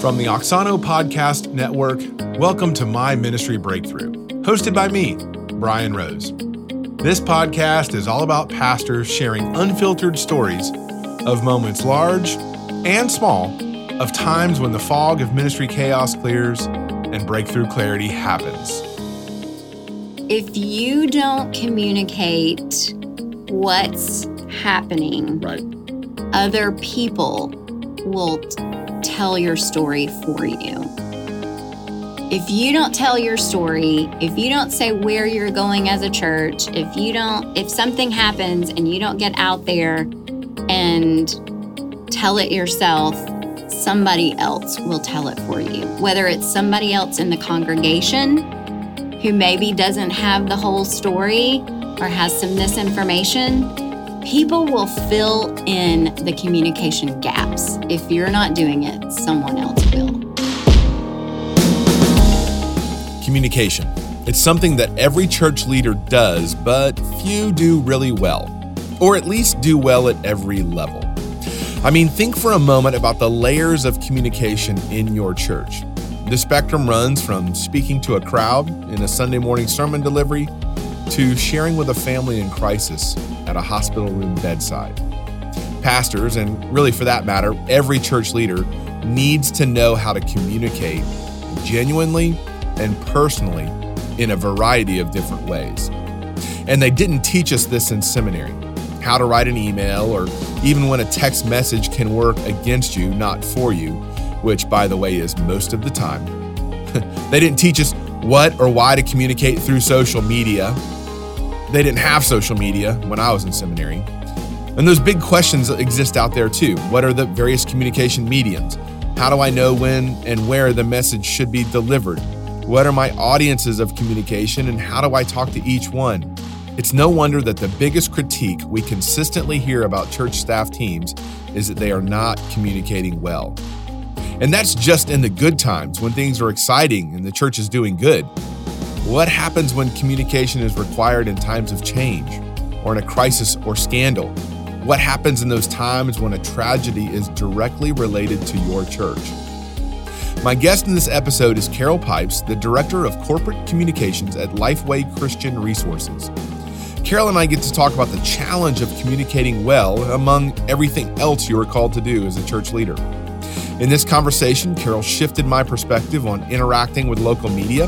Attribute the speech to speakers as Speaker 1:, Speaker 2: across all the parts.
Speaker 1: From the Auxano Podcast Network, welcome to My Ministry Breakthrough, hosted by me, Brian Rose. This podcast is all about pastors sharing unfiltered stories of moments large and small, of times when the fog of ministry chaos clears and breakthrough clarity happens.
Speaker 2: If you don't communicate what's happening,
Speaker 1: Right.
Speaker 2: other people will tell your story for you. If you don't tell your story, if you don't say where you're going as a church, if you don't, if something happens and you don't get out there and tell it yourself, somebody else will tell it for you. Whether it's somebody else in the congregation who maybe doesn't have the whole story or has some misinformation, people will fill in the communication gaps. If you're not doing it, someone else will.
Speaker 1: Communication. It's something that every church leader does, but few do really well, or at least do well at every level. I mean, think for a moment about the layers of communication in your church. The spectrum runs from speaking to a crowd in a Sunday morning sermon delivery to sharing with a family in crisis at a hospital room bedside. Pastors, and really for that matter, every church leader needs to know how to communicate genuinely and personally in a variety of different ways. And they didn't teach us this in seminary how to write an email, or even when a text message can work against you, not for you, which, by the way, is most of the time. they didn't teach us what or why to communicate through social media. They didn't have social media when I was in seminary. And those big questions exist out there too. What are the various communication mediums? How do I know when and where the message should be delivered? What are my audiences of communication and how do I talk to each one? It's no wonder that the biggest critique we consistently hear about church staff teams is that they are not communicating well. And that's just in the good times when things are exciting and the church is doing good. What happens when communication is required in times of change or in a crisis or scandal? What happens in those times when a tragedy is directly related to your church? My guest in this episode is Carol Pipes, the Director of Corporate Communications at Lifeway Christian Resources. Carol and I get to talk about the challenge of communicating well among everything else you are called to do as a church leader. In this conversation, Carol shifted my perspective on interacting with local media,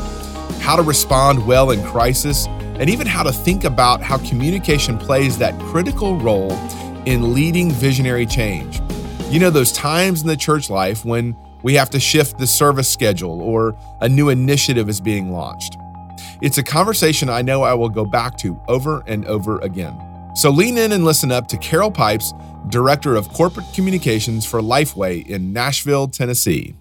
Speaker 1: how to respond well in crisis, and even how to think about how communication plays that critical role in leading visionary change. You know, those times in the church life when we have to shift the service schedule or a new initiative is being launched. It's a conversation I know I will go back to over and over again. So lean in and listen up to Carol Pipes, Director of Corporate Communications for Lifeway in Nashville, Tennessee.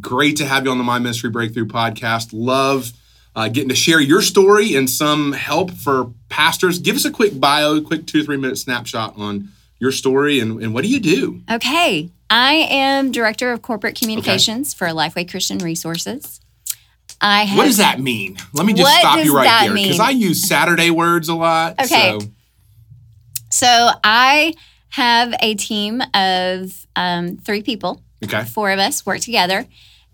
Speaker 1: Great to have you on the My Ministry Breakthrough podcast. Love uh, getting to share your story and some help for pastors. Give us a quick bio, quick two, three minute snapshot on your story and, and what do you do?
Speaker 2: Okay. I am Director of Corporate Communications for Lifeway Christian Resources. I have,
Speaker 1: What does that mean? Let me just stop you right there because? I use Saturday words a lot.
Speaker 2: Okay.
Speaker 1: So,
Speaker 2: So I have a team of um, three people.
Speaker 1: Okay.
Speaker 2: Four of us work together,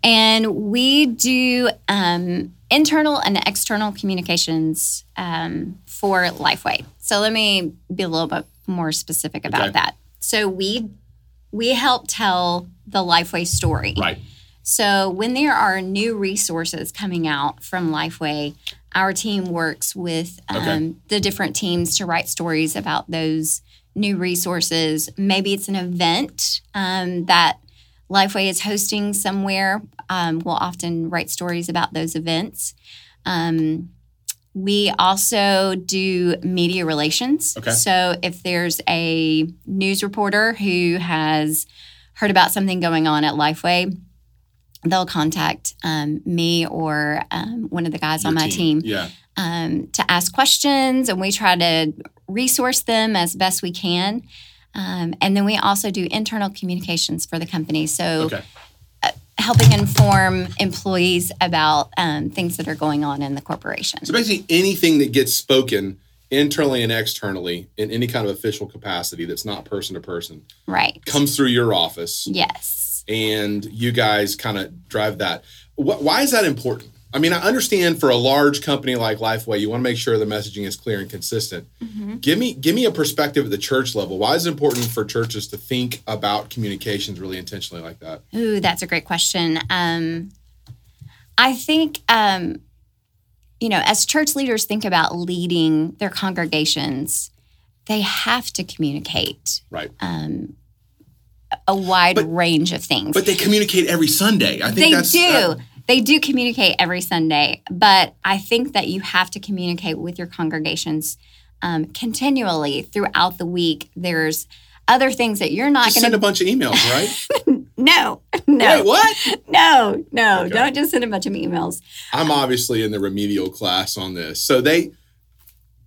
Speaker 2: and we do um, internal and external communications um, for Lifeway. So let me be a little bit more specific about
Speaker 1: Okay.
Speaker 2: that. So we we help tell the Lifeway story.
Speaker 1: Right.
Speaker 2: So when there are new resources coming out from Lifeway, our team works with um,
Speaker 1: Okay.
Speaker 2: the different teams to write stories about those new resources. Maybe it's an event um, that Lifeway is hosting somewhere. Um, we'll often write stories about those events. Um, we also do media relations.
Speaker 1: Okay.
Speaker 2: So if there's a news reporter who has heard about something going on at Lifeway, they'll contact um, me or um, one of the guys on
Speaker 1: Your
Speaker 2: my team,
Speaker 1: Yeah.
Speaker 2: um, to ask questions, and we try to resource them as best we can. Um, and then we also do internal communications for the company. So
Speaker 1: Okay.
Speaker 2: helping inform employees about um, things that are going on in the corporation.
Speaker 1: So basically, anything that gets spoken internally and externally in any kind of official capacity that's not person to person
Speaker 2: Right.
Speaker 1: comes through your office.
Speaker 2: Yes.
Speaker 1: and you guys kind of drive that. Why is that important? I mean, I understand for a large company like Lifeway, you want to make sure the messaging is clear and consistent.
Speaker 2: Mm-hmm.
Speaker 1: Give me give me a perspective at the church level. Why is it important for churches to think about communications really intentionally like that?
Speaker 2: Ooh, that's a great question. Um, I think, um, you know, as church leaders think about leading their congregations, they have to communicate
Speaker 1: Right.
Speaker 2: um, a wide
Speaker 1: But-
Speaker 2: range of things.
Speaker 1: But they communicate every Sunday. I think
Speaker 2: they
Speaker 1: that's
Speaker 2: do.
Speaker 1: uh,
Speaker 2: they do communicate every Sunday, but I think that you have to communicate with your congregations um, continually throughout the week. There's other things that you're not going to
Speaker 1: send a bunch of emails, right?
Speaker 2: No, no,
Speaker 1: Wait, what?
Speaker 2: no, no!
Speaker 1: Okay.
Speaker 2: Don't just send a bunch of emails.
Speaker 1: I'm obviously in the remedial class on this. So they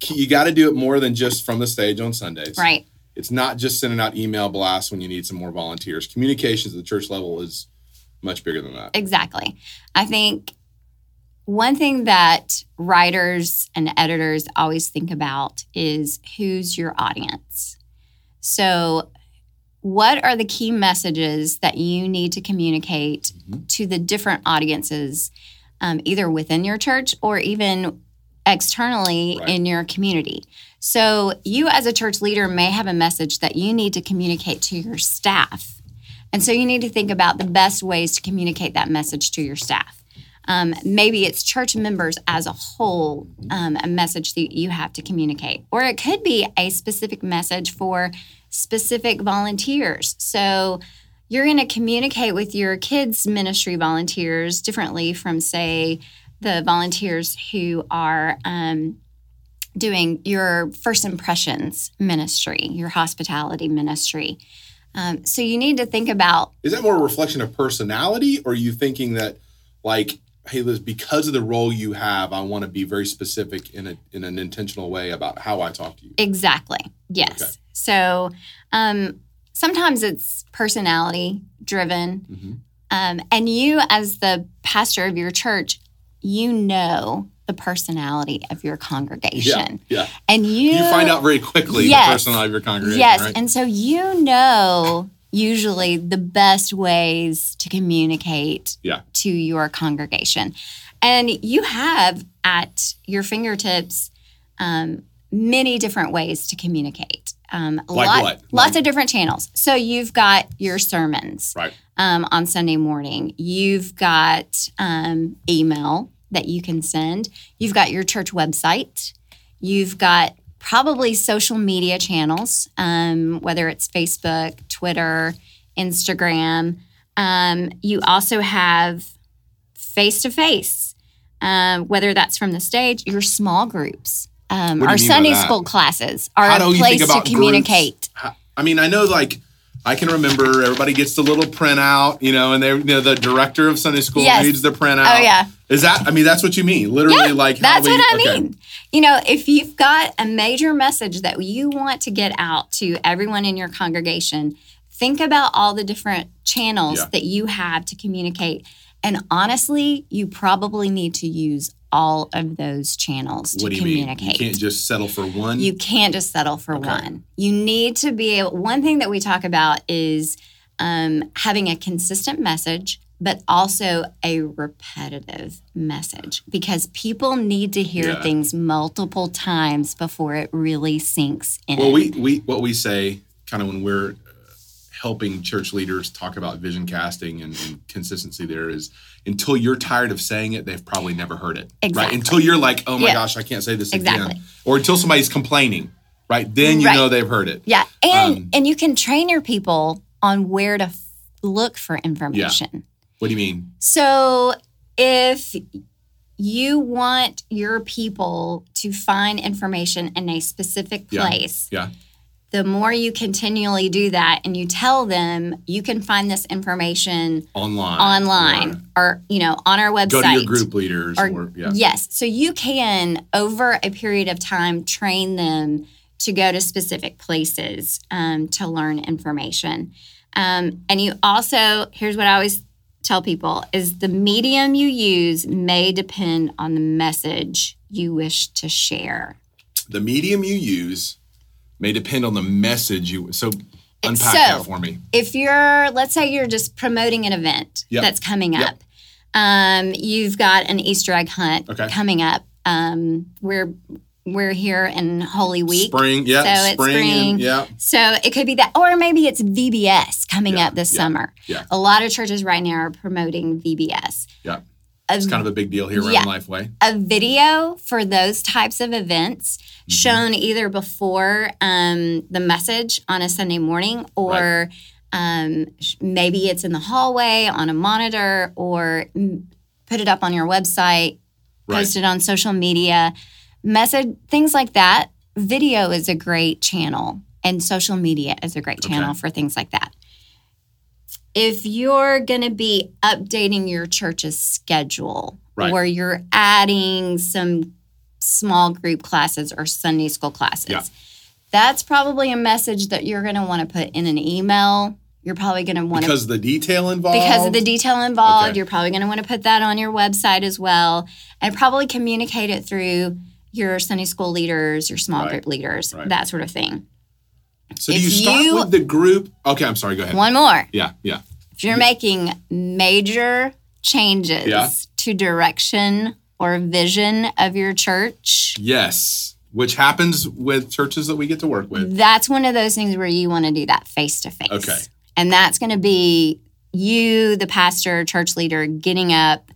Speaker 1: you got to do it more than just from the stage on Sundays.
Speaker 2: Right.
Speaker 1: It's not just sending out email blasts when you need some more volunteers. Communications at the church level is much bigger than that.
Speaker 2: Exactly. I think one thing that writers and editors always think about is who's your audience. So, what are the key messages that you need to communicate
Speaker 1: Mhm.
Speaker 2: to the different audiences, um, either within your church or even externally
Speaker 1: Right.
Speaker 2: in your community? So, you as a church leader may have a message that you need to communicate to your staff. And so, you need to think about the best ways to communicate that message to your staff. Um, maybe it's church members as a whole, um, a message that you have to communicate. Or it could be a specific message for specific volunteers. So you're going to communicate with your kids' ministry volunteers differently from, say, the volunteers who are um, doing your first impressions ministry, your hospitality ministry. Um, so you need to think about
Speaker 1: Is that more a reflection of personality, or are you thinking that, like, hey, Liz, because of the role you have, I want to be very specific in a in an intentional way about how I talk to you?
Speaker 2: Exactly. Yes.
Speaker 1: Okay.
Speaker 2: So um, sometimes it's personality driven.
Speaker 1: Mhm.
Speaker 2: Um, and you, as the pastor of your church, you know the personality of your congregation.
Speaker 1: Yeah, yeah.
Speaker 2: And you,
Speaker 1: You find out very quickly
Speaker 2: Yes.
Speaker 1: the personality of your congregation,
Speaker 2: Yes.
Speaker 1: right?
Speaker 2: And so you know usually the best ways to communicate
Speaker 1: Yeah.
Speaker 2: to your congregation. And you have at your fingertips um, many different ways to communicate. Um,
Speaker 1: Like
Speaker 2: lot-
Speaker 1: what?
Speaker 2: Lots
Speaker 1: Like-
Speaker 2: of different channels. So you've got your sermons
Speaker 1: Right.
Speaker 2: um, on Sunday morning. You've got um, email that you can send. You've got your church website. You've got probably social media channels, um, whether it's Facebook, Twitter, Instagram. Um, you also have face to face, whether that's from the stage, your small groups. Um, our
Speaker 1: you mean by
Speaker 2: Sunday school classes are
Speaker 1: How
Speaker 2: a place to communicate.
Speaker 1: How- I mean, I know like I can remember everybody gets the little printout, you know, and they, you know, the director of Sunday school
Speaker 2: Yes.
Speaker 1: reads the printout.
Speaker 2: Oh, yeah.
Speaker 1: Is that? I mean, that's what you mean, literally.
Speaker 2: Yeah,
Speaker 1: like how
Speaker 2: that's
Speaker 1: we-
Speaker 2: what I
Speaker 1: okay.
Speaker 2: mean. You know, if you've got a major message that you want to get out to everyone in your congregation, think about all the different channels
Speaker 1: Yeah.
Speaker 2: that you have to communicate. And honestly, you probably need to use all of those channels to
Speaker 1: What do you mean?
Speaker 2: communicate.
Speaker 1: You can't just settle for one.
Speaker 2: You can't just settle for
Speaker 1: Okay.
Speaker 2: one. You need to be able, one thing that we talk about is um, having a consistent message, but also a repetitive message because people need to hear
Speaker 1: Yeah.
Speaker 2: things multiple times before it really sinks in.
Speaker 1: Well, we we what we say kind of when we're helping church leaders talk about vision casting and, and consistency there is until you're tired of saying it, they've probably never heard it.
Speaker 2: Exactly.
Speaker 1: Right. Until you're like, oh my
Speaker 2: Yeah.
Speaker 1: gosh, I can't say this
Speaker 2: Exactly.
Speaker 1: again. Or until somebody's complaining. Right. Then you
Speaker 2: Right.
Speaker 1: know they've heard it.
Speaker 2: yeah, and
Speaker 1: Um,
Speaker 2: and you can train your people on where to f- look for information.
Speaker 1: What do you mean?
Speaker 2: So if you want your people to find information in a specific
Speaker 1: Yeah.
Speaker 2: place,
Speaker 1: Yeah.
Speaker 2: The more you continually do that and you tell them you can find this information
Speaker 1: Online.
Speaker 2: online or, you know on our website
Speaker 1: go to your group leaders.
Speaker 2: or-
Speaker 1: Or, yeah.
Speaker 2: yes so you can over a period of time train them to go to specific places um, to learn information um, and you also here's what i always tell people is the medium you use may depend on the message you wish to share
Speaker 1: The medium you use may depend on the message you. So Unpack
Speaker 2: so-
Speaker 1: that for me.
Speaker 2: if you're let's say you're just promoting an event
Speaker 1: Yep.
Speaker 2: that's coming
Speaker 1: Yep.
Speaker 2: up um, you've got an easter egg hunt
Speaker 1: Okay.
Speaker 2: coming up um, we're we're here in holy week
Speaker 1: Spring, yeah,
Speaker 2: So it's
Speaker 1: spring,
Speaker 2: spring.
Speaker 1: and, yeah,
Speaker 2: so it could be that or maybe it's vbs coming
Speaker 1: Yeah,
Speaker 2: up this
Speaker 1: yeah,
Speaker 2: summer
Speaker 1: yeah.
Speaker 2: a lot of churches right now are promoting vbs
Speaker 1: yeah.
Speaker 2: A,
Speaker 1: It's kind of a big deal here around
Speaker 2: Yeah.
Speaker 1: Lifeway.
Speaker 2: a video for those types of events
Speaker 1: Mm-hmm.
Speaker 2: shown either before um, the message on a Sunday morning or um, maybe it's in the hallway on a monitor or put it up on your website,
Speaker 1: Right.
Speaker 2: post it on social media, message, things like that. Video is a great channel and social media is a great channel
Speaker 1: Okay.
Speaker 2: for things like that. If you're going to be updating your church's schedule
Speaker 1: Right.
Speaker 2: or you're adding some small group classes or Sunday school classes,
Speaker 1: Yeah.
Speaker 2: that's probably a message that you're going to want to put in an email. You're probably going to want to
Speaker 1: Because of the detail involved.
Speaker 2: because of the detail involved.
Speaker 1: Okay.
Speaker 2: You're probably going to want to put that on your website as well, and probably communicate it through your Sunday school leaders, your small
Speaker 1: Right.
Speaker 2: group leaders,
Speaker 1: Right.
Speaker 2: that sort of thing.
Speaker 1: So do you start
Speaker 2: you-
Speaker 1: with the group? Okay, I'm sorry. Go ahead.
Speaker 2: One more.
Speaker 1: Yeah, yeah.
Speaker 2: If you're making major changes
Speaker 1: Yeah.
Speaker 2: to direction or vision of your church,
Speaker 1: Yes. Which happens with churches that we get to work with.
Speaker 2: that's one of those things where you want to do that face to face.
Speaker 1: Okay.
Speaker 2: And that's going to be you, the pastor, church leader, getting up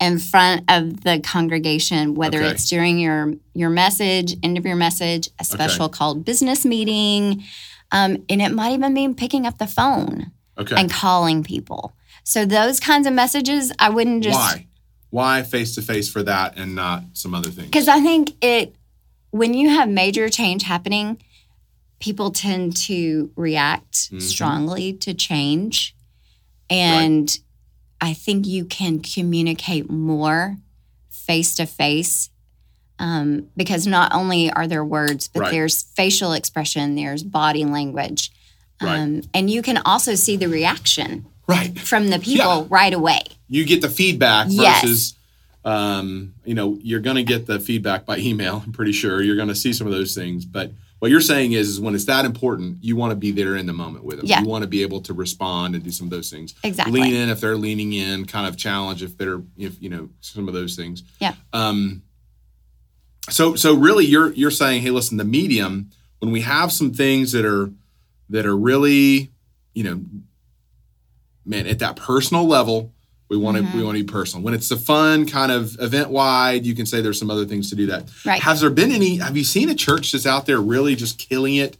Speaker 2: in front of the congregation, whether
Speaker 1: Okay.
Speaker 2: it's during your your message, end of your message, a special called business meeting, um, and it might even mean picking up the phone
Speaker 1: Okay.
Speaker 2: and calling people. So those kinds of messages, I wouldn't just
Speaker 1: Why? Why face to face for that and not some other things?
Speaker 2: because I think it when you have major change happening, people tend to react
Speaker 1: Mhm.
Speaker 2: strongly to change. And I think you can communicate more face to face um, because not only are there words, but
Speaker 1: Right.
Speaker 2: there's facial expression, there's body language.
Speaker 1: Right.
Speaker 2: Um, and you can also see the reaction
Speaker 1: right.
Speaker 2: from the people
Speaker 1: Yeah.
Speaker 2: right away.
Speaker 1: You get the feedback
Speaker 2: Yes.
Speaker 1: versus, um, you know, you're going to get the feedback by email. I'm pretty sure you're going to see some of those things. But what you're saying is, is when it's that important, you want to be there in the moment with them.
Speaker 2: Yeah.
Speaker 1: You want to be able to respond and do some of those things.
Speaker 2: Exactly.
Speaker 1: Lean in if they're leaning in, kind of challenge if they're, if you know, some of those things.
Speaker 2: Yeah.
Speaker 1: Um, so so really you're you're saying, hey, listen, the medium, when we have some things that are that are really, you know, man, at that personal level, we want to
Speaker 2: Mm-hmm.
Speaker 1: we want to be personal. When it's a fun kind of event wide, you can say there's some other things to do that.
Speaker 2: Right.
Speaker 1: Has there been any? Have you seen a church that's out there really just killing it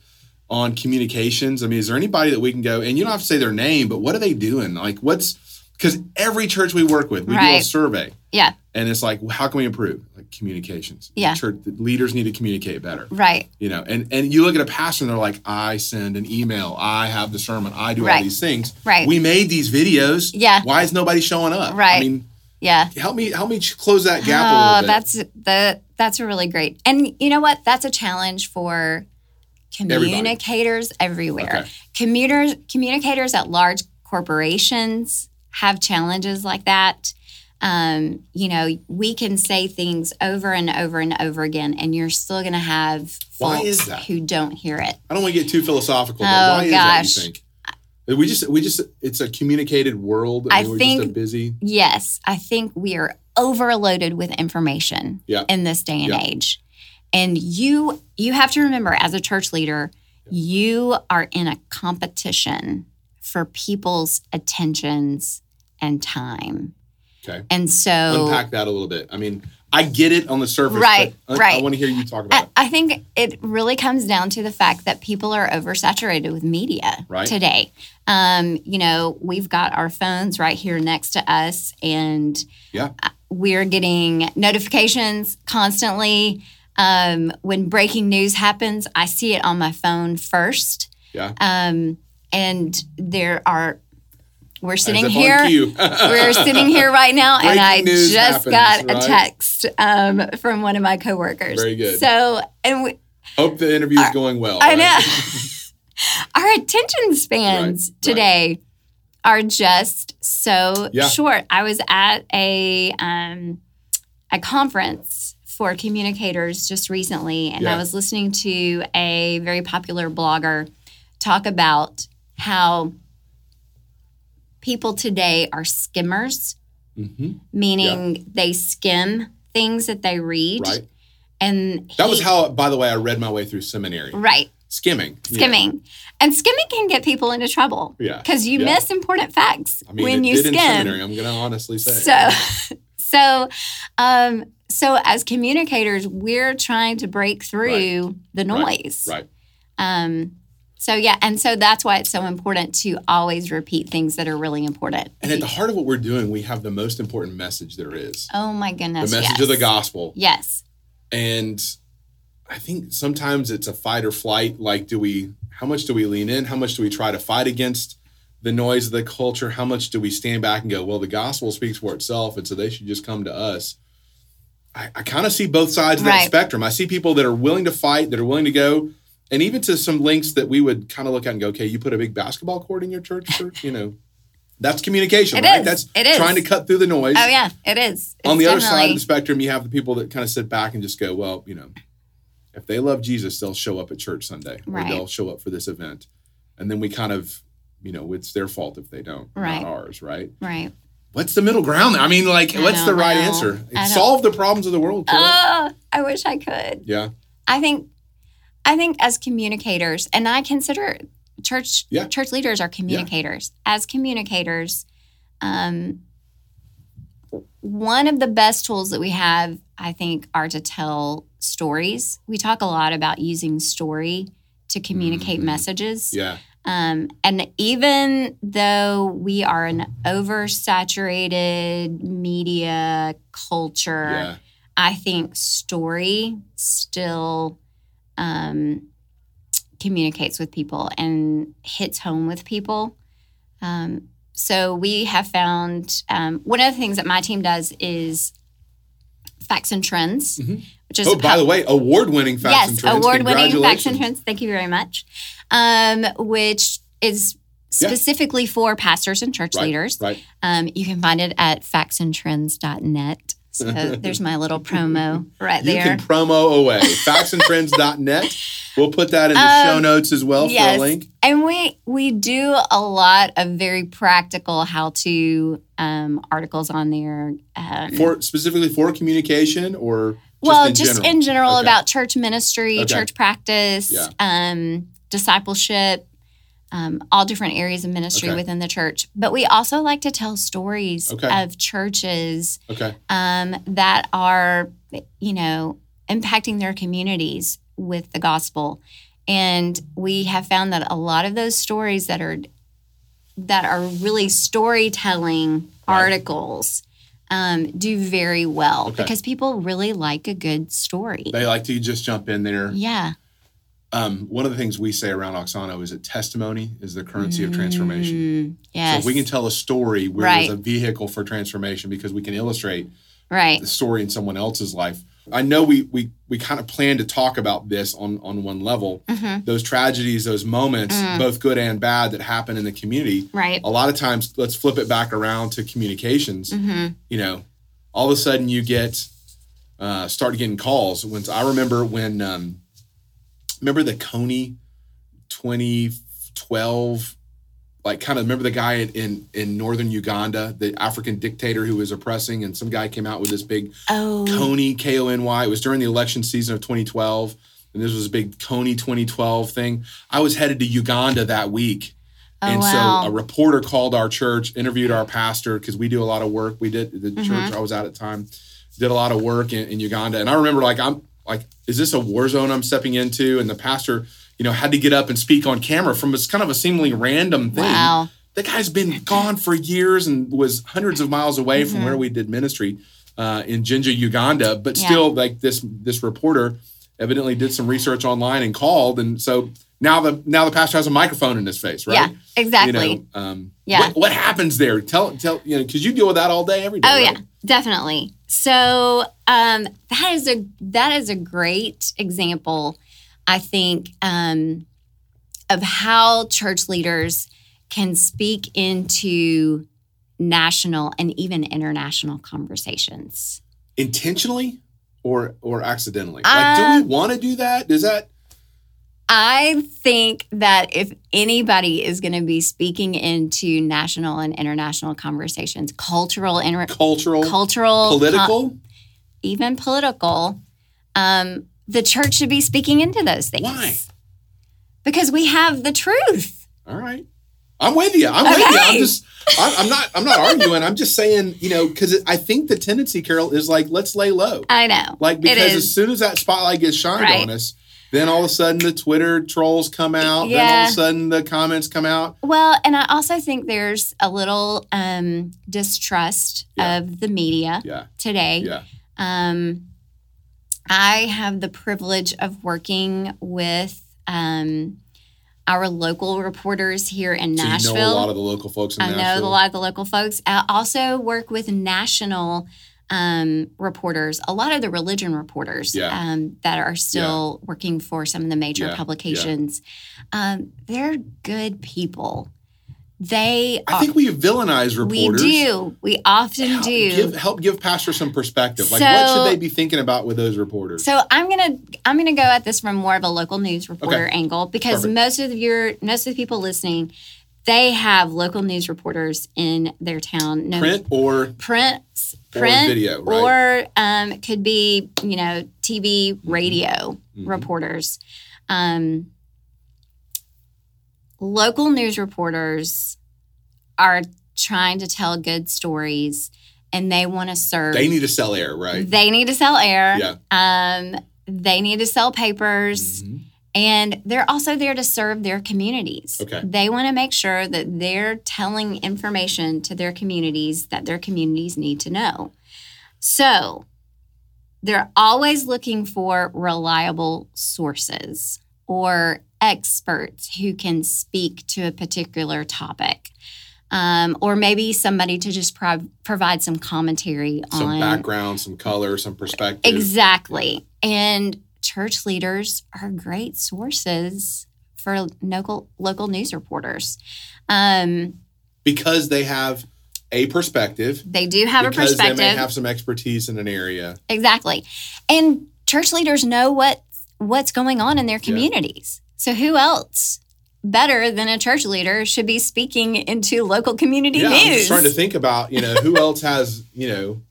Speaker 1: on communications? I mean, is there anybody that we can go and you don't have to say their name, but what are they doing? Like, what's because every church we work with, we do a survey,
Speaker 2: Yeah,
Speaker 1: and it's like, how can we improve? Like communications.
Speaker 2: Yeah.
Speaker 1: Church the leaders need to communicate better
Speaker 2: right.
Speaker 1: you know and and you look at a pastor and they're like i send an email i have the sermon i do all these things
Speaker 2: Right.
Speaker 1: we made these videos
Speaker 2: Yeah.
Speaker 1: why is nobody showing up
Speaker 2: Right.
Speaker 1: i mean
Speaker 2: Yeah.
Speaker 1: help me help me close that gap a
Speaker 2: Oh,
Speaker 1: little bit
Speaker 2: that's the that's a really great. And you know what? That's a challenge for communicators everywhere.
Speaker 1: Okay.
Speaker 2: Commuters communicators at large corporations have challenges like that. Um, you know, we can say things over and over and over again, and you're still going to have folks who don't hear it.
Speaker 1: i don't want to get too philosophical
Speaker 2: Oh,
Speaker 1: why is
Speaker 2: gosh.
Speaker 1: that you think we just we just it's a communicated world
Speaker 2: I
Speaker 1: mean,
Speaker 2: think-
Speaker 1: just a busy
Speaker 2: Yes, I think we are overloaded with information
Speaker 1: Yeah.
Speaker 2: in this day and
Speaker 1: Yeah.
Speaker 2: age. And you you have to remember as a church leader, you are in a competition for people's attentions and time.
Speaker 1: okay
Speaker 2: And so
Speaker 1: unpack that a little bit i mean i get it on the surface
Speaker 2: Right,
Speaker 1: but I- i, want to hear you talk about
Speaker 2: I,
Speaker 1: it
Speaker 2: I think it really comes down to the fact that people are oversaturated with media
Speaker 1: Right.
Speaker 2: today. Um, you know, we've got our phones right here next to us, and
Speaker 1: yeah
Speaker 2: we're getting notifications constantly. Um, when breaking news happens, I see it on my phone first.
Speaker 1: yeah
Speaker 2: Um, and there are, we're sitting
Speaker 1: As if on
Speaker 2: here. We're sitting here right now, and I just
Speaker 1: happens,
Speaker 2: got
Speaker 1: right?
Speaker 2: a text um, from one of my coworkers.
Speaker 1: Very good.
Speaker 2: So, and we,
Speaker 1: hope the interview is going well
Speaker 2: I
Speaker 1: right?
Speaker 2: know. Our attention spans
Speaker 1: right.
Speaker 2: today are just so
Speaker 1: Yeah.
Speaker 2: short. I was at a um, a conference for communicators just recently, and
Speaker 1: Yeah.
Speaker 2: I was listening to a very popular blogger talk about how people today are skimmers,
Speaker 1: hmm
Speaker 2: meaning they skim things that they read.
Speaker 1: Right.
Speaker 2: And
Speaker 1: That was how, by the way, I read my way through seminary.
Speaker 2: right
Speaker 1: Skimming. Yeah.
Speaker 2: skimming, and skimming can get people into trouble
Speaker 1: Yeah.
Speaker 2: because you
Speaker 1: Yeah.
Speaker 2: miss important facts
Speaker 1: I mean,
Speaker 2: when you
Speaker 1: did in
Speaker 2: skim.
Speaker 1: seminary. I'm going to honestly say.
Speaker 2: So, so, um, so as communicators, we're trying to break through the noise.
Speaker 1: Right.
Speaker 2: Um, so yeah, and so that's why it's so important to always repeat things that are really important.
Speaker 1: And at the heart of what we're doing, we have the most important message there is
Speaker 2: oh my goodness.
Speaker 1: the message
Speaker 2: yes.
Speaker 1: of the gospel.
Speaker 2: Yes,
Speaker 1: And I think sometimes it's a fight or flight. Like, do we, how much do we lean in? How much do we try to fight against the noise of the culture? How much do we stand back and go, well, the gospel speaks for itself. And so they should just come to us. I, I kind of see both sides of that
Speaker 2: Right.
Speaker 1: spectrum. I see people that are willing to fight, that are willing to go, and even to some links that we would kind of look at and go, okay, you put a big basketball court in your church, church you know, that's communication,
Speaker 2: It
Speaker 1: right?
Speaker 2: is.
Speaker 1: That's
Speaker 2: It is.
Speaker 1: trying to cut through the noise
Speaker 2: oh yeah, it is.
Speaker 1: on the other side of the spectrum, you have the people that kind of sit back and just go, well, you know, if they love Jesus, they'll show up at church Sunday or
Speaker 2: Right.
Speaker 1: they'll show up for this event. And then we kind of, you know, it's their fault if they don't,
Speaker 2: Right.
Speaker 1: not ours, right?
Speaker 2: right.
Speaker 1: What's the middle ground? I mean, like,
Speaker 2: I
Speaker 1: what's the right
Speaker 2: know.
Speaker 1: answer? Solve the problems of the world.
Speaker 2: Oh, I wish I could.
Speaker 1: yeah.
Speaker 2: I think I think as communicators, and I consider church
Speaker 1: Yeah.
Speaker 2: church leaders are communicators. As communicators, um, one of the best tools that we have, I think, are to tell stories. We talk a lot about using story to communicate
Speaker 1: Mhm.
Speaker 2: messages.
Speaker 1: Yeah.
Speaker 2: Um, and even though we are an oversaturated media culture,
Speaker 1: Yeah.
Speaker 2: I think story still um, communicates with people and hits home with people. Um, so we have found um, one of the things that my team does is facts and trends,
Speaker 1: Mhm.
Speaker 2: which is
Speaker 1: Oh, by the way, award winning facts
Speaker 2: yes,
Speaker 1: and trends.
Speaker 2: award-winning facts and trends. Thank you very much. Um, which is
Speaker 1: Yeah.
Speaker 2: specifically for pastors and church
Speaker 1: Right,
Speaker 2: leaders.
Speaker 1: Right.
Speaker 2: Um, you can find it at factsandtrends.net. So there's my little promo right there.
Speaker 1: You can promo away. Factsandtrends.net. We'll put that in the
Speaker 2: Um,
Speaker 1: show notes as well
Speaker 2: yes.
Speaker 1: for a link.
Speaker 2: and we we do a lot of very practical how to um, articles on there. Um,
Speaker 1: For specifically for communication or just
Speaker 2: well,
Speaker 1: in
Speaker 2: just
Speaker 1: general?
Speaker 2: in general
Speaker 1: Okay.
Speaker 2: about church ministry,
Speaker 1: Okay.
Speaker 2: church practice,
Speaker 1: Yeah.
Speaker 2: um, discipleship, um, all different areas of ministry
Speaker 1: Okay.
Speaker 2: within the church. But we also like to tell stories
Speaker 1: Okay.
Speaker 2: of churches
Speaker 1: Okay.
Speaker 2: um, that are, you know, impacting their communities with the gospel. And we have found that a lot of those stories that are that are really storytelling
Speaker 1: Right.
Speaker 2: articles um, do very well because people really like a good story.
Speaker 1: They like to just jump in there.
Speaker 2: yeah.
Speaker 1: Um, one of the things we say around Auxano is that testimony is the currency of transformation.
Speaker 2: Mm, yes.
Speaker 1: So if we can tell a story where
Speaker 2: Right.
Speaker 1: there's a vehicle for transformation because we can illustrate
Speaker 2: right.
Speaker 1: the story in someone else's life. I know we we we kind of plan to talk about this on on one level.
Speaker 2: hmm
Speaker 1: Those tragedies, those moments,
Speaker 2: Mm.
Speaker 1: both good and bad, that happen in the community.
Speaker 2: Right.
Speaker 1: A lot of times, let's flip it back around to communications.
Speaker 2: hmm
Speaker 1: you know, all of a sudden you get uh, start getting calls. When I remember when um, remember the Kony 2012, like kind of remember the guy in, in in northern Uganda, the African dictator who was oppressing, and some guy came out with this big
Speaker 2: Oh.
Speaker 1: Kony K O N Y. It was during the election season of 2012, and this was a big Kony 2012 thing. I was headed to Uganda that week.
Speaker 2: Oh,
Speaker 1: and
Speaker 2: wow.
Speaker 1: so a reporter called our church, interviewed our pastor because we do a lot of work. We did the
Speaker 2: Mhm.
Speaker 1: church I was at at the time did a lot of work in, in Uganda, and I remember like I'm like, is this a war zone I'm stepping into? And the pastor, you know, had to get up and speak on camera from this kind of a seemingly random thing.
Speaker 2: wow.
Speaker 1: The guy's been gone for years and was hundreds of miles away from
Speaker 2: Mhm.
Speaker 1: where we did ministry uh, in Jinja, Uganda. But
Speaker 2: Yeah.
Speaker 1: still, like this this reporter evidently did some research online and called, and so now the now the pastor has a microphone in his face, right?
Speaker 2: Yeah. Exactly.
Speaker 1: You know, um,
Speaker 2: Yeah.
Speaker 1: What, what happens there? Tell, tell, you know, because you deal with that all day, every day.
Speaker 2: Oh
Speaker 1: right?
Speaker 2: yeah, definitely. So um, that is a that is a great example, I think, um, of how church leaders can speak into national and even international conversations.
Speaker 1: Intentionally or or accidentally?
Speaker 2: Uh,
Speaker 1: like, do we want to do that? Does that?
Speaker 2: I think that if anybody is going to be speaking into national and international conversations, cultural, inter-
Speaker 1: Cultural,
Speaker 2: cultural,
Speaker 1: political.
Speaker 2: even political, um, the church should be speaking into those things.
Speaker 1: Why?
Speaker 2: Because we have the truth.
Speaker 1: All right. I'm with you. I'm with you. I'm just. I'm, I'm not. I'm not arguing. I'm just saying. You know, because I think the tendency, Carol, is like let's lay low.
Speaker 2: I know.
Speaker 1: Like because as soon as that spotlight gets shined
Speaker 2: Right.
Speaker 1: on us, then all of a sudden the Twitter trolls come out. Then all of a sudden the comments come out.
Speaker 2: Well, and I also think there's a little um, distrust
Speaker 1: Yeah.
Speaker 2: of the media
Speaker 1: Yeah.
Speaker 2: today.
Speaker 1: Yeah.
Speaker 2: Um, I have the privilege of working with um, our local reporters here in
Speaker 1: So
Speaker 2: Nashville.
Speaker 1: you know a lot of the local folks in
Speaker 2: I
Speaker 1: Nashville.
Speaker 2: know a lot of the local folks. I also work with national um, reporters, a lot of the religion reporters
Speaker 1: Yeah.
Speaker 2: um, that are still working for some of the major
Speaker 1: Yeah, yeah.
Speaker 2: publications. Um, they're good people. They
Speaker 1: I think we villainize
Speaker 2: reporters. we do. We often
Speaker 1: Help
Speaker 2: do.
Speaker 1: Give, help give pastors some perspective. Like, what should they be thinking about with those reporters?
Speaker 2: So I'm gonna I'm gonna go at this from more of a local news reporter
Speaker 1: Okay.
Speaker 2: angle because
Speaker 1: Perfect.
Speaker 2: most of your most of the people listening, they have local news reporters in their town. No
Speaker 1: Print or
Speaker 2: print,
Speaker 1: Or
Speaker 2: print,
Speaker 1: video, right?
Speaker 2: or um, it could be you know TV,
Speaker 1: Mm-hmm.
Speaker 2: radio
Speaker 1: Mhm.
Speaker 2: reporters. Um, local news reporters are trying to tell good stories, and they want to serve.
Speaker 1: they need to sell air, right?
Speaker 2: They need to sell air.
Speaker 1: Yeah.
Speaker 2: Um, they need to sell papers.
Speaker 1: Mhm.
Speaker 2: And they're also there to serve their communities.
Speaker 1: Okay.
Speaker 2: They want to make sure that they're telling information to their communities that their communities need to know. So they're always looking for reliable sources or experts who can speak to a particular topic. Um, or maybe somebody to just prov- provide some commentary
Speaker 1: Some
Speaker 2: on some
Speaker 1: background, some color, some perspective.
Speaker 2: Exactly. And church leaders are great sources for local local news reporters. Um,
Speaker 1: Because they have a perspective.
Speaker 2: they do have a perspective.
Speaker 1: they may have some expertise in an area.
Speaker 2: exactly. And church leaders know what what's going on in their communities. So who else better than a church leader should be speaking into local community
Speaker 1: yeah,
Speaker 2: news?
Speaker 1: I'm just trying to think about, you know, who else has, you know,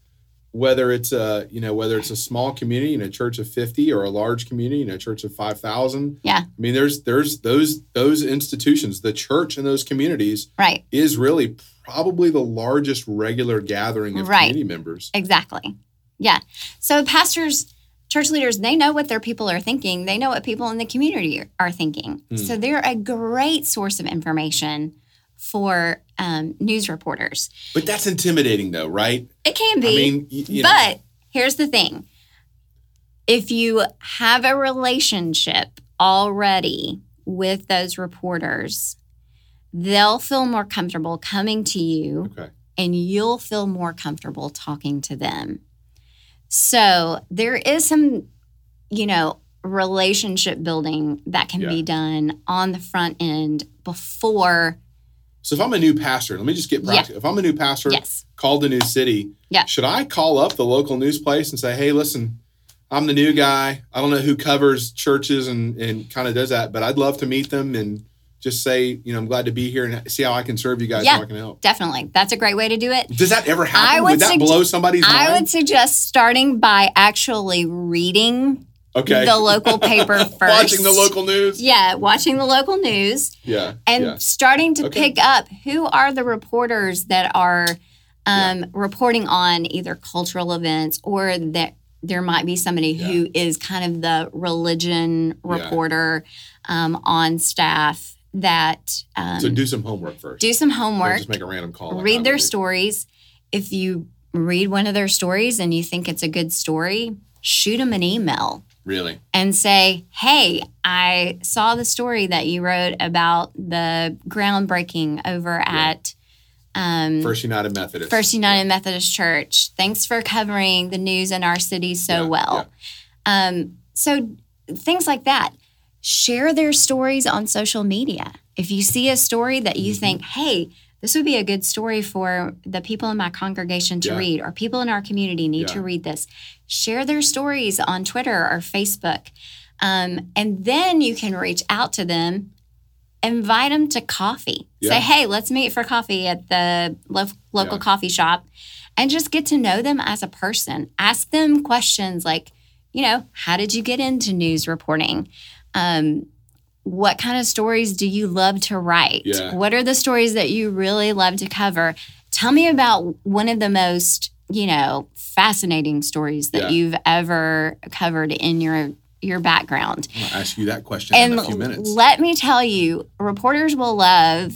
Speaker 1: whether it's a, you know, whether it's a small community in a church of 50 or a large community in a church of 5,000.
Speaker 2: Yeah.
Speaker 1: I mean, there's there's those those institutions, the church in those communities
Speaker 2: right.
Speaker 1: is really probably the largest regular gathering of
Speaker 2: Right.
Speaker 1: community members.
Speaker 2: Exactly. Yeah. So pastors, church leaders, they know what their people are thinking. They know what people in the community are- thinking.
Speaker 1: Hmm.
Speaker 2: So they're a great source of information for um, news reporters.
Speaker 1: But that's intimidating though, right?
Speaker 2: It can be.
Speaker 1: I mean, y- you know,
Speaker 2: but here's the thing if you have a relationship already with those reporters, they'll feel more comfortable coming to you
Speaker 1: okay.
Speaker 2: and you'll feel more comfortable talking to them. So there is some, you know, relationship building that can
Speaker 1: Yeah.
Speaker 2: be done on the front end before.
Speaker 1: So if I'm a new pastor, let me just get
Speaker 2: Yeah.
Speaker 1: If I'm a new pastor,
Speaker 2: Yes.
Speaker 1: called a new city,
Speaker 2: Yeah.
Speaker 1: should I call up the local news place and say, hey, listen, I'm the new guy. I don't know who covers churches and, and kind of does that, but I'd love to meet them and just say, you know, I'm glad to be here and see how I can serve you guys,
Speaker 2: Yeah.
Speaker 1: how I can help.
Speaker 2: Definitely. That's a great way to do it.
Speaker 1: Does that ever happen?
Speaker 2: I
Speaker 1: would,
Speaker 2: would
Speaker 1: that blow somebody's
Speaker 2: I
Speaker 1: mind?
Speaker 2: would suggest starting by actually reading
Speaker 1: okay.
Speaker 2: the local paper first.
Speaker 1: Watching the local news.
Speaker 2: Yeah, watching the local news.
Speaker 1: Yeah.
Speaker 2: and
Speaker 1: yeah.
Speaker 2: starting to
Speaker 1: Okay.
Speaker 2: pick up who are the reporters that are um, reporting on either cultural events or that there might be somebody who is kind of the religion
Speaker 1: Yeah.
Speaker 2: reporter um, on staff that um,
Speaker 1: So do some homework first.
Speaker 2: do some homework,
Speaker 1: just make a random call. like
Speaker 2: read their
Speaker 1: do.
Speaker 2: stories. If you read one of their stories and you think it's a good story, shoot them an email
Speaker 1: Really?
Speaker 2: and say, Hey, I saw the story that you wrote about the groundbreaking over at um,
Speaker 1: First United Methodist.
Speaker 2: First United Methodist Church. Thanks for covering the news in our city so
Speaker 1: Yeah,
Speaker 2: well. Um, so, things like that. Share their stories on social media. If you see a story that you
Speaker 1: Mhm.
Speaker 2: think, hey, this would be a good story for the people in my congregation to
Speaker 1: Yeah.
Speaker 2: read, or people in our community need to read this, share their stories on Twitter or Facebook. Um, and then you can reach out to them, invite them to coffee.
Speaker 1: Yeah.
Speaker 2: Say, hey, let's meet for coffee at the lo- local
Speaker 1: Yeah.
Speaker 2: coffee shop and just get to know them as a person. Ask them questions like, you know, how did you get into news reporting? Um, what kind of stories do you love to write?
Speaker 1: Yeah.
Speaker 2: What are the stories that you really love to cover? Tell me about one of the most, you know, fascinating stories that
Speaker 1: Yeah.
Speaker 2: you've ever covered in your your background.
Speaker 1: I'm gonna ask you that question
Speaker 2: And
Speaker 1: in a few minutes.
Speaker 2: let me tell you, reporters will love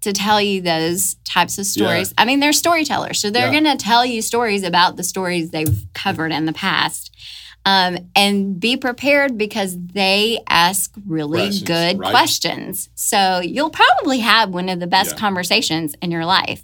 Speaker 2: to tell you those types of stories. I mean, they're storytellers, so they're
Speaker 1: Yeah.
Speaker 2: going to tell you stories about the stories they've covered in the past. Um, and be prepared because they ask really
Speaker 1: Questions,
Speaker 2: good
Speaker 1: right?
Speaker 2: questions. So you'll probably have one of the best
Speaker 1: Yeah.
Speaker 2: conversations in your life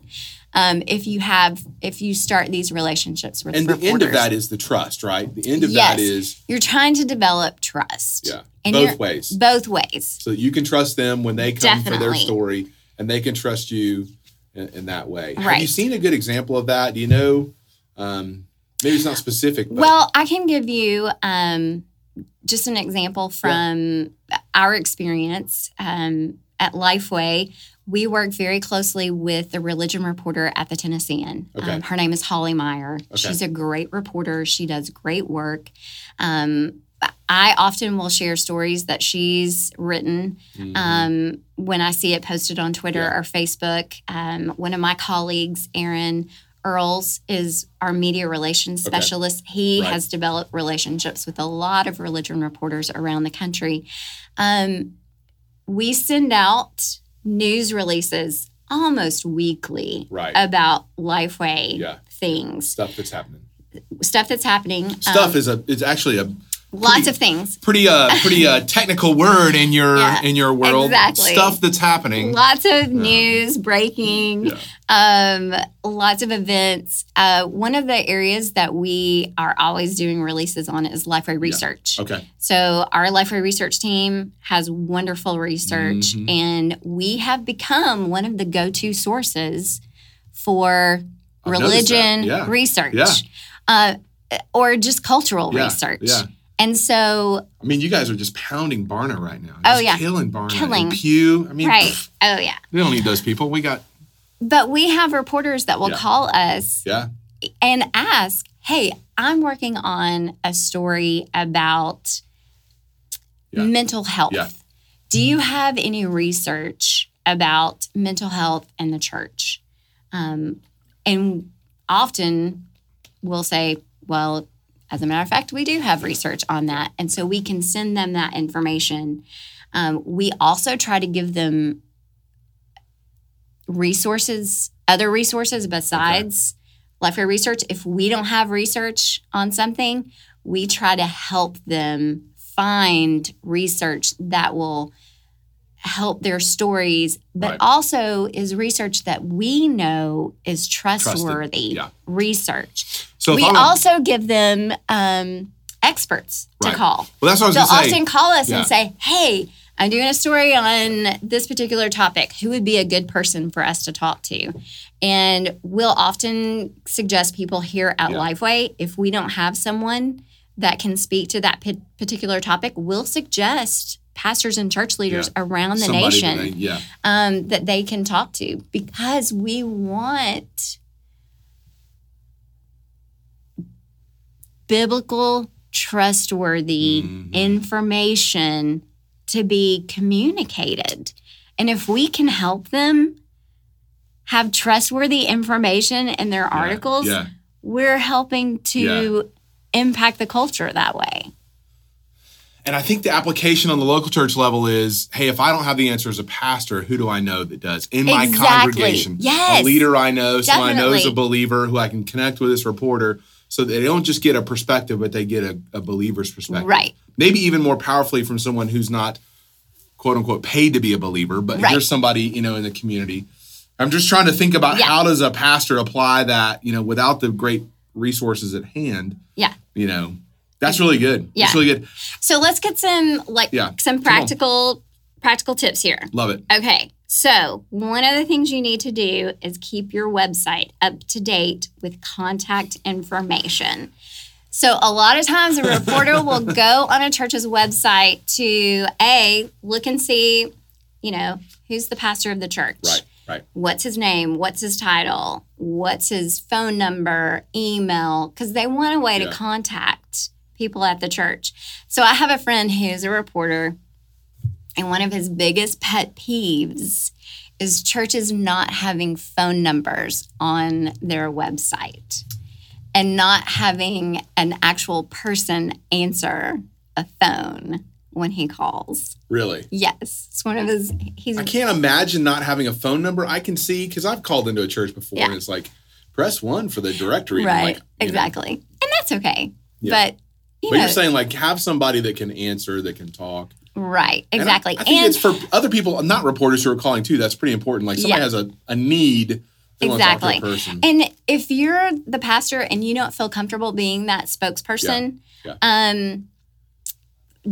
Speaker 2: um, if you have if you start these relationships with
Speaker 1: and the end of that is the trust, right? The end of
Speaker 2: Yes.
Speaker 1: that is
Speaker 2: you're trying to develop trust.
Speaker 1: yeah,
Speaker 2: And
Speaker 1: both ways.
Speaker 2: Both ways.
Speaker 1: so you can trust them when they come for their story and they can trust you in, in that way. Have you seen a good example of that? Do you know? Um, maybe it's not specific, but
Speaker 2: Well, I can give you um, just an example from our experience um, at Lifeway. We work very closely with the religion reporter at the Tennessean.
Speaker 1: Okay.
Speaker 2: Um, her name is Holly Meyer.
Speaker 1: Okay.
Speaker 2: She's a great reporter. She does great work. Um, I often will share stories that she's written
Speaker 1: Mhm.
Speaker 2: um, when I see it posted on Twitter
Speaker 1: Yeah.
Speaker 2: or Facebook. Um, one of my colleagues, Aaron Earls, is our media relations
Speaker 1: Okay.
Speaker 2: specialist. He
Speaker 1: Right.
Speaker 2: has developed relationships with a lot of religion reporters around the country. Um, we send out news releases almost weekly
Speaker 1: right
Speaker 2: about Lifeway
Speaker 1: Yeah.
Speaker 2: things,
Speaker 1: stuff that's happening.
Speaker 2: stuff that's happening.
Speaker 1: Stuff
Speaker 2: um,
Speaker 1: is a it's actually a
Speaker 2: lots
Speaker 1: pretty-
Speaker 2: of things.
Speaker 1: pretty uh pretty uh technical word in your
Speaker 2: Yeah,
Speaker 1: in your world.
Speaker 2: exactly.
Speaker 1: Stuff that's happening.
Speaker 2: Lots of news breaking.
Speaker 1: Yeah.
Speaker 2: um, lots of events. Uh, one of the areas that we are always doing releases on is Lifeway Research.
Speaker 1: Okay.
Speaker 2: So our Lifeway Research team has wonderful research,
Speaker 1: Mhm.
Speaker 2: and we have become one of the go-to sources for
Speaker 1: I've
Speaker 2: religion
Speaker 1: Yeah.
Speaker 2: research,
Speaker 1: Yeah.
Speaker 2: uh, or just cultural
Speaker 1: Yeah,
Speaker 2: research. And so,
Speaker 1: I mean, you guys are just pounding Barna right now.
Speaker 2: Oh, yeah.
Speaker 1: killing Barna.
Speaker 2: Killing.
Speaker 1: And Pew. I mean,
Speaker 2: right?
Speaker 1: pff,
Speaker 2: Oh yeah.
Speaker 1: we don't need those people. We got
Speaker 2: But we have reporters that will
Speaker 1: Yeah.
Speaker 2: call us
Speaker 1: yeah.
Speaker 2: and ask, hey, I'm working on a story about
Speaker 1: Yeah.
Speaker 2: mental health.
Speaker 1: Yeah.
Speaker 2: Do you have any research about mental health in the church? Um, and often we'll say, well, as a matter of fact, we do have research on that. And so we can send them that information. Um, we also try to give them resources, other resources besides Lifeway Research. If we don't have research on something, we try to help them find research that will help their stories, but
Speaker 1: Right.
Speaker 2: also is research that we know is trustworthy
Speaker 1: yeah.
Speaker 2: research.
Speaker 1: So
Speaker 2: we also give them um, experts to
Speaker 1: Right.
Speaker 2: call.
Speaker 1: well, that's what I was
Speaker 2: They'll often call us
Speaker 1: Yeah.
Speaker 2: and say, "Hey, I'm doing a story on this particular topic. Who would be a good person for us to talk to?" And we'll often suggest people here at
Speaker 1: Yeah.
Speaker 2: Lifeway if we don't have someone that can speak to that pa- particular topic, we'll suggest pastors and church leaders around the
Speaker 1: Somebody
Speaker 2: nation
Speaker 1: that they- yeah.
Speaker 2: um, that they can talk to because we want biblical, trustworthy
Speaker 1: Mhm.
Speaker 2: information to be communicated. And if we can help them have trustworthy information in their
Speaker 1: Yeah.
Speaker 2: articles,
Speaker 1: Yeah.
Speaker 2: we're helping to impact the culture that way.
Speaker 1: And I think the application on the local church level is, hey, if I don't have the answer as a pastor, who do I know that does in my
Speaker 2: Exactly.
Speaker 1: congregation?
Speaker 2: Yes.
Speaker 1: A leader I know, someone I know is a believer who I can connect with this reporter so they don't just get a perspective, but they get a, a believer's perspective.
Speaker 2: Right.
Speaker 1: Maybe even more powerfully from someone who's not quote unquote paid to be a believer, but
Speaker 2: Right.
Speaker 1: here's somebody, you know, in the community. I'm just trying to think about
Speaker 2: Yeah.
Speaker 1: how does a pastor apply that, you know, without the great resources at hand,
Speaker 2: Yeah.
Speaker 1: you know. That's really good.
Speaker 2: Yeah.
Speaker 1: That's really good.
Speaker 2: So let's get some like
Speaker 1: Yeah.
Speaker 2: some practical practical tips here.
Speaker 1: Love it.
Speaker 2: Okay. So, one of the things you need to do is keep your website up to date with contact information. So a lot of times a reporter will go on a church's website to a look and see, you know, who's the pastor of the church.
Speaker 1: Right. Right.
Speaker 2: What's his name? What's his title? What's his phone number, email? Because they want a way
Speaker 1: Yeah.
Speaker 2: to contact people at the church. So I have a friend who's a reporter, and one of his biggest pet peeves is churches not having phone numbers on their website and not having an actual person answer a phone when he calls.
Speaker 1: Really.
Speaker 2: Yes, it's one of his. He's
Speaker 1: I can't imagine not having a phone number. I can see because I've called into a church before
Speaker 2: Yeah.
Speaker 1: and it's like press one for the directory.
Speaker 2: Right,
Speaker 1: like, you know,
Speaker 2: exactly, and that's okay.
Speaker 1: Yeah.
Speaker 2: But you
Speaker 1: but
Speaker 2: know,
Speaker 1: you're saying like have somebody that can answer, that can talk.
Speaker 2: right,
Speaker 1: And I-
Speaker 2: exactly,
Speaker 1: I,
Speaker 2: and
Speaker 1: it's for other people, not reporters who are calling too. That's pretty important. Like somebody
Speaker 2: Yeah.
Speaker 1: has a, a need. They want to talk
Speaker 2: Exactly.
Speaker 1: to a person.
Speaker 2: And if you're the pastor and you don't feel comfortable being that spokesperson,
Speaker 1: Yeah.
Speaker 2: um,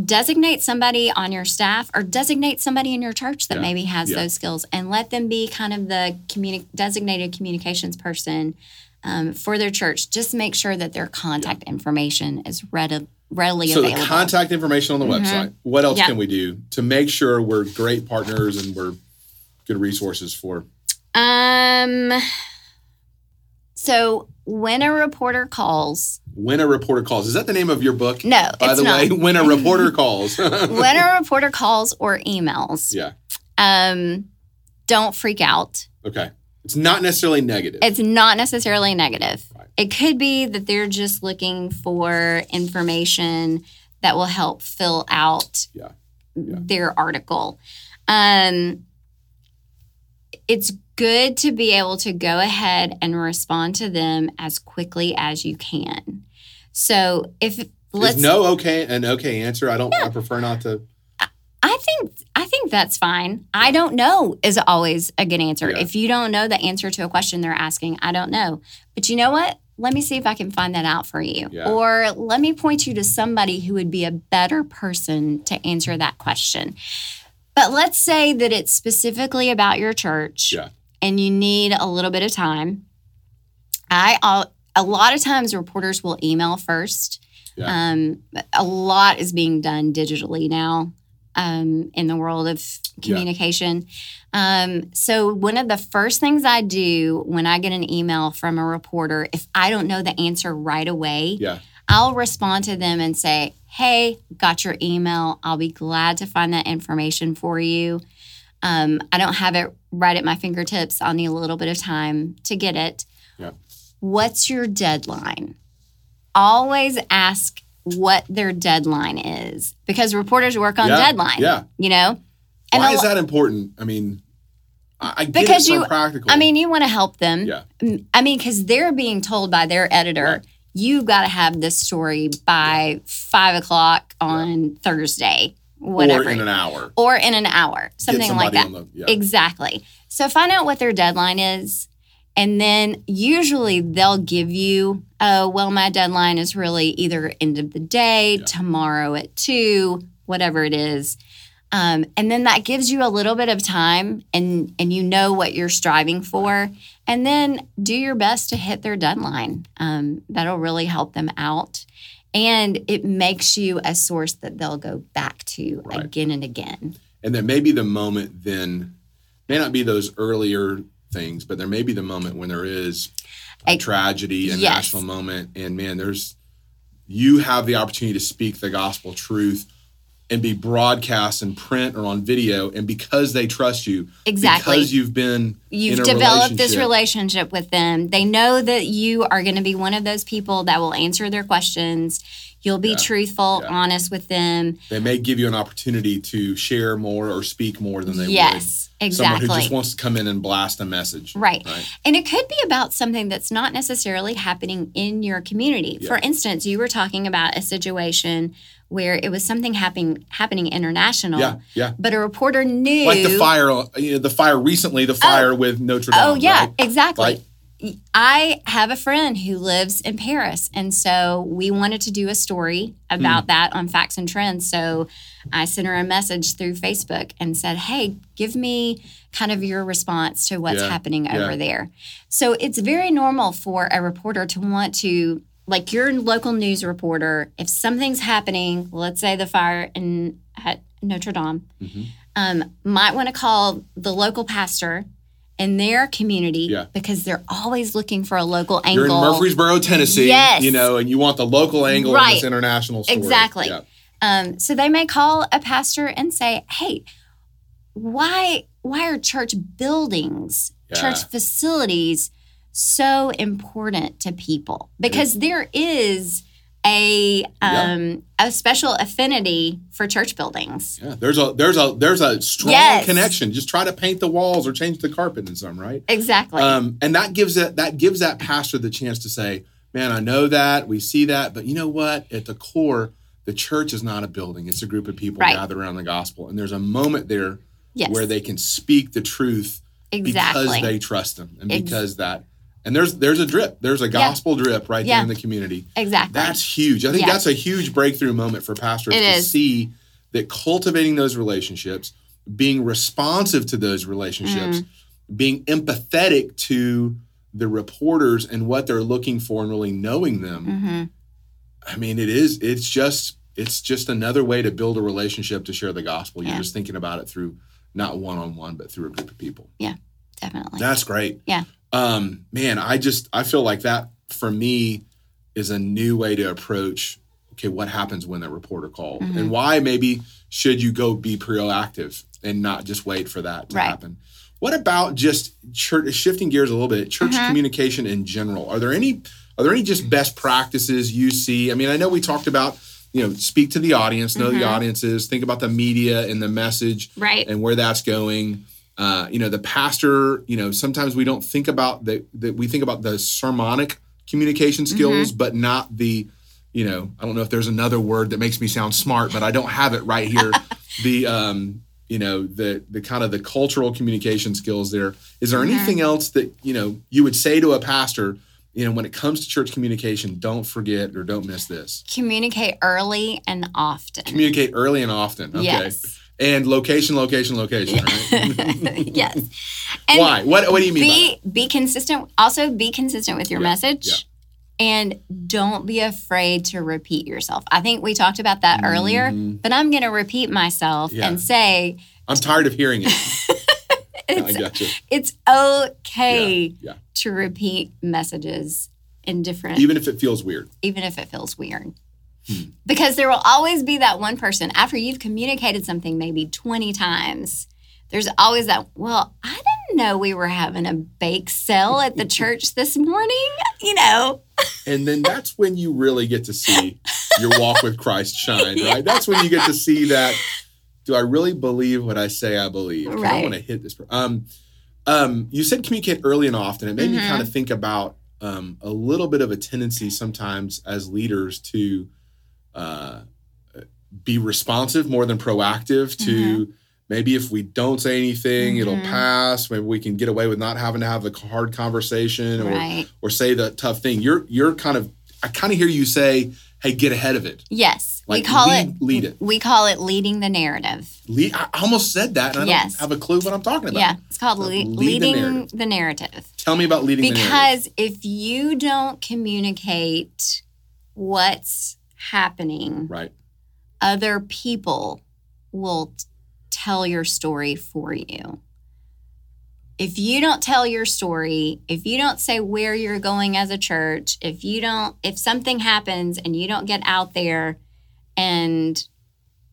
Speaker 2: designate somebody on your staff or designate somebody in your church that
Speaker 1: Yeah.
Speaker 2: maybe has
Speaker 1: Yeah.
Speaker 2: those skills and let them be kind of the communi- designated communications person um, for their church. Just make sure that their contact information is readi- readily
Speaker 1: so
Speaker 2: available.
Speaker 1: the contact information on the
Speaker 2: Mhm.
Speaker 1: website. What else
Speaker 2: Yeah.
Speaker 1: can we do to make sure we're great partners and we're good resources for?
Speaker 2: um, so when a reporter calls,
Speaker 1: When a reporter calls, is that the name of your book?
Speaker 2: no,
Speaker 1: By
Speaker 2: it's
Speaker 1: the
Speaker 2: not.
Speaker 1: way, when a reporter calls.
Speaker 2: when a reporter calls or emails,
Speaker 1: yeah.
Speaker 2: um, don't freak out.
Speaker 1: Okay. It's not necessarily negative.
Speaker 2: It's not necessarily negative.
Speaker 1: Right.
Speaker 2: It could be that they're just looking for information that will help fill out
Speaker 1: Yeah. Yeah.
Speaker 2: their article. Um, it's good to be able to go ahead and respond to them as quickly as you can. So if let's
Speaker 1: no okay an okay answer. I don't. I prefer not to.
Speaker 2: I think I think that's fine. I don't know is always a good answer.
Speaker 1: Yeah.
Speaker 2: If you don't know the answer to a question they're asking, I don't know. But you know what? Let me see if I can find that out for you.
Speaker 1: Yeah.
Speaker 2: Or let me point you to somebody who would be a better person to answer that question. But let's say that it's specifically about your church
Speaker 1: Yeah.
Speaker 2: and you need a little bit of time. I I'll, a lot of times reporters will email first. Um, a lot is being done digitally now um, in the world of communication. Um, so one of the first things I do when I get an email from a reporter, if I don't know the answer right away,
Speaker 1: Yeah.
Speaker 2: I'll respond to them and say, Hey, got your email. I'll be glad to find that information for you. Um, I don't have it right at my fingertips. I'll need a little bit of time to get it.
Speaker 1: Yeah.
Speaker 2: What's your deadline? Always ask what their deadline is because reporters work on
Speaker 1: Yeah.
Speaker 2: deadline,
Speaker 1: Yeah.
Speaker 2: you know? And
Speaker 1: Why is that important? I mean, I,
Speaker 2: Because you-
Speaker 1: practical.
Speaker 2: I mean, you want to help them.
Speaker 1: yeah.
Speaker 2: I mean, because they're being told by their editor,
Speaker 1: Right.
Speaker 2: you got to have this story by five o'clock on Thursday, whatever,
Speaker 1: Or in an hour.
Speaker 2: or in an hour, something like that.
Speaker 1: the- yeah.
Speaker 2: Exactly. So find out what their deadline is. And then usually they'll give you, oh, well, my deadline is really either end of the day,
Speaker 1: Yeah.
Speaker 2: tomorrow at two, whatever it is. Um, and then that gives you a little bit of time and and you know what you're striving for. And then do your best to hit their deadline. Um, that'll really help them out. And it makes you a source that they'll go back to
Speaker 1: Right.
Speaker 2: again and again.
Speaker 1: and there may be the moment then may not be those earlier things but there may be the moment when there is a
Speaker 2: A-
Speaker 1: tragedy a
Speaker 2: Yes.
Speaker 1: national moment and man there's you have the opportunity to speak the gospel truth and be broadcast in print or on video and because they trust you
Speaker 2: Exactly.
Speaker 1: because you've been
Speaker 2: You've developed this
Speaker 1: relationship.
Speaker 2: relationship with them. They know that you are going to be one of those people that will answer their questions. You'll be
Speaker 1: Yeah.
Speaker 2: truthful,
Speaker 1: Yeah.
Speaker 2: honest with them.
Speaker 1: they may give you an opportunity to share more or speak more than they
Speaker 2: yes,
Speaker 1: would someone
Speaker 2: exactly.
Speaker 1: who just wants to come in and blast a message
Speaker 2: Right.
Speaker 1: right
Speaker 2: And it could be about something that's not necessarily happening in your community.
Speaker 1: Yeah.
Speaker 2: For instance, you were talking about a situation where it was something happening happening international,
Speaker 1: yeah yeah
Speaker 2: but a reporter knew
Speaker 1: like the fire you know, the fire recently the oh. fire with notre oh, dame
Speaker 2: Oh yeah,
Speaker 1: right?
Speaker 2: exactly.
Speaker 1: Right.
Speaker 2: I have a friend who lives in Paris, and so we wanted to do a story about that on Facts and Trends. So I sent her a message through Facebook and said, "Hey, give me kind of your response to what's
Speaker 1: Yeah,
Speaker 2: happening
Speaker 1: yeah.
Speaker 2: over there." So it's very normal for a reporter to want to like your local news reporter, if something's happening, let's say the fire in at Notre Dame,
Speaker 1: Mhm.
Speaker 2: um, might want to call the local pastor in their community
Speaker 1: Yeah.
Speaker 2: because they're always looking for a local angle.
Speaker 1: You're in Murfreesboro, Tennessee,
Speaker 2: Yes.
Speaker 1: you know, and you want the local angle in this international story.
Speaker 2: Exactly.
Speaker 1: Yeah.
Speaker 2: Um, so they may call a pastor and say, "Hey, why why are church buildings,
Speaker 1: Yeah.
Speaker 2: church facilities so important to people? Because there is a um, a special affinity for church buildings.
Speaker 1: Yeah, there's a there's a there's a strong
Speaker 2: Yes.
Speaker 1: connection. Just try to paint the walls or change the carpet in some, right?
Speaker 2: Exactly.
Speaker 1: Um, and that gives it that gives that pastor the chance to say, "Man, I know that we see that, but you know what? At the core, the church is not a building; it's a group of people
Speaker 2: Right.
Speaker 1: gathered around the gospel. And there's a moment there
Speaker 2: yes.
Speaker 1: where they can speak the truth
Speaker 2: exactly.
Speaker 1: because they trust them, and
Speaker 2: Ex-
Speaker 1: because that. And there's there's a drip. There's a gospel drip right
Speaker 2: Yeah.
Speaker 1: there in the community.
Speaker 2: exactly.
Speaker 1: That's huge. I think
Speaker 2: Yeah.
Speaker 1: that's a huge breakthrough moment for pastors
Speaker 2: It
Speaker 1: to
Speaker 2: is.
Speaker 1: see that cultivating those relationships, being responsive to those relationships,
Speaker 2: Mm-hmm.
Speaker 1: being empathetic to the reporters and what they're looking for and really knowing them.
Speaker 2: hmm
Speaker 1: I mean, it is it's just it's just another way to build a relationship to share the gospel. You're just thinking about it through not one on one, but through a group of people.
Speaker 2: Yeah, definitely.
Speaker 1: That's great.
Speaker 2: Yeah.
Speaker 1: Um, man, I just I feel like that for me is a new way to approach okay, what happens when a reporter calls
Speaker 2: Mhm.
Speaker 1: and why maybe should you go be proactive and not just wait for that to
Speaker 2: Right.
Speaker 1: happen. What about just church shifting gears a little bit, church
Speaker 2: Mhm.
Speaker 1: communication in general? Are there any are there any just best practices you see? I mean, I know we talked about, you know, speak to the audience, know the
Speaker 2: Mhm.
Speaker 1: audiences, think about the media and the message
Speaker 2: right.
Speaker 1: and where that's going. Uh, you know, the pastor, you know, sometimes we don't think about the, the we think about the sermonic communication skills, but not the, you know, I don't know if there's another word that makes me sound smart, but I don't have it right here. the um, you know, the the kind of the cultural communication skills there. Is there
Speaker 2: Mhm.
Speaker 1: anything else that, you know, you would say to a pastor, you know, when it comes to church communication, don't forget or don't miss this.
Speaker 2: Communicate early and often.
Speaker 1: Communicate early and often. Okay.
Speaker 2: Yes.
Speaker 1: And location, location, location, right?
Speaker 2: yes. And
Speaker 1: Why? What What do you mean by
Speaker 2: be be consistent. Also, be consistent with your
Speaker 1: Yeah,
Speaker 2: message,
Speaker 1: yeah.
Speaker 2: and don't be afraid to repeat yourself. I think we talked about that earlier,
Speaker 1: Mhm.
Speaker 2: but I'm going to repeat myself
Speaker 1: Yeah.
Speaker 2: and say?
Speaker 1: I'm tired of hearing it. I
Speaker 2: it's it's okay to repeat messages in different,
Speaker 1: Even if it feels weird.
Speaker 2: even if it feels weird.
Speaker 1: Hmm.
Speaker 2: Because there will always be that one person after you've communicated something maybe 20 times. There's always that, well, I didn't know we were having a bake sale at the church this morning. You know,
Speaker 1: And then that's when you really get to see your walk with Christ shine, right? That's when you get to see that. Do I really believe what I say I believe? 'Cause I want to hit this. Um, um, you said communicate early and often. It made me
Speaker 2: Mhm.
Speaker 1: kind of think about um, a little bit of a tendency sometimes as leaders to uh, be responsive more than proactive to maybe if we don't say anything it'll
Speaker 2: Mhm.
Speaker 1: pass maybe we can get away with not having to have the hard conversation or
Speaker 2: right?
Speaker 1: or say the tough thing you're you're kind of i kind of hear you say hey get ahead of it
Speaker 2: Yes,
Speaker 1: like
Speaker 2: we call
Speaker 1: lead,
Speaker 2: it
Speaker 1: lead it
Speaker 2: we call it leading the narrative.
Speaker 1: lead, i almost said that and i
Speaker 2: Yes.
Speaker 1: don't have a clue what i'm talking about
Speaker 2: Yeah, it's called
Speaker 1: So
Speaker 2: le-
Speaker 1: lead the
Speaker 2: leading
Speaker 1: narrative.
Speaker 2: the narrative.
Speaker 1: tell me about leading the narrative
Speaker 2: Because if you don't communicate what's happening,
Speaker 1: right
Speaker 2: other people will t- tell your story for you. If you don't tell your story, if you don't say where you're going as a church, if you don't, if something happens and you don't get out there and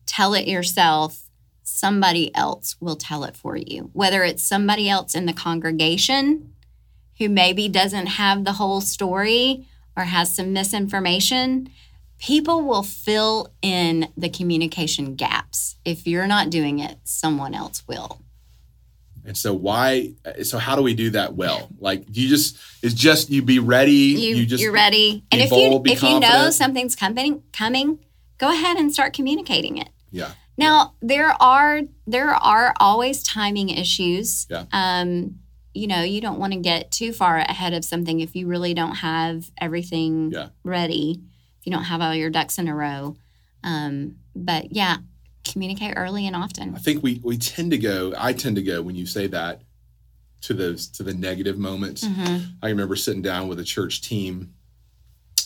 Speaker 2: tell it yourself, somebody else will tell it for you. Whether it's somebody else in the congregation who maybe doesn't have the whole story or has some misinformation, people will fill in the communication gaps. If you're not doing it, someone else will.
Speaker 1: and so why so how do we do that well like you just is just you be ready
Speaker 2: You,
Speaker 1: you just
Speaker 2: you're ready. And if
Speaker 1: bold,
Speaker 2: you if you know something's coming coming, go ahead and start communicating it.
Speaker 1: yeah
Speaker 2: Now there are there are always timing issues.
Speaker 1: Yeah.
Speaker 2: Um, you know, you don't want to get too far ahead of something if you really don't have everything
Speaker 1: Yeah.
Speaker 2: ready. If you don't have all your ducks in a row. Um, but yeah, communicate early and often.
Speaker 1: I think we we tend to go. I tend to go when you say that to those to the negative moments.
Speaker 2: Mhm.
Speaker 1: I remember sitting down with a church team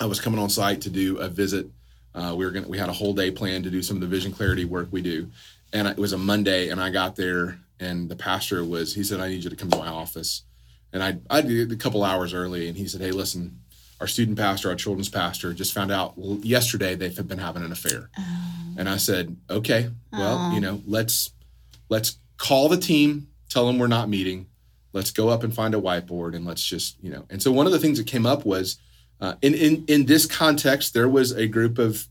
Speaker 1: I was coming on site to do a visit. Uh, we were gonna we had a whole day planned to do some of the vision clarity work we do, and it was a Monday, and I got there, and the pastor was he said I need you to come to my office, and I I did a couple hours early, and he said, hey, listen, our student pastor, our children's pastor, just found out yesterday they've been having an affair, and I said, okay, well, you know, let's let's call the team, tell them we're not meeting, let's go up and find a whiteboard, and let's just you know. And so one of the things that came up was uh, in in in this context, there was a group of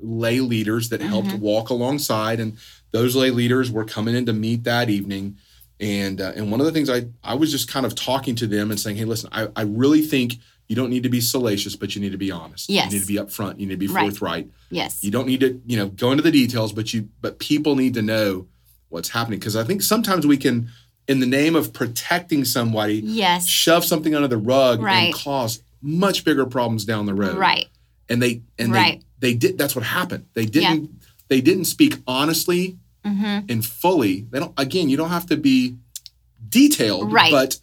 Speaker 1: lay leaders that helped
Speaker 2: Mhm.
Speaker 1: walk alongside, and those lay leaders were coming in to meet that evening. And uh, and one of the things I I was just kind of talking to them and saying, hey, listen, I, I really think you don't need to be salacious, but you need to be honest.
Speaker 2: Yes.
Speaker 1: You need to be upfront. You need to be
Speaker 2: Right.
Speaker 1: forthright.
Speaker 2: Yes.
Speaker 1: You don't need to you know go into the details, but you but people need to know what's happening because I think sometimes we can, in the name of protecting somebody,
Speaker 2: Yes.
Speaker 1: shove something under the rug
Speaker 2: Right.
Speaker 1: and cause much bigger problems down the road.
Speaker 2: Right.
Speaker 1: And they and
Speaker 2: Right.
Speaker 1: they they did that's what happened. They didn't they didn't speak honestly
Speaker 2: Mm-hmm.
Speaker 1: and fully. They don't again, you don't have to be detailed,
Speaker 2: Right.
Speaker 1: but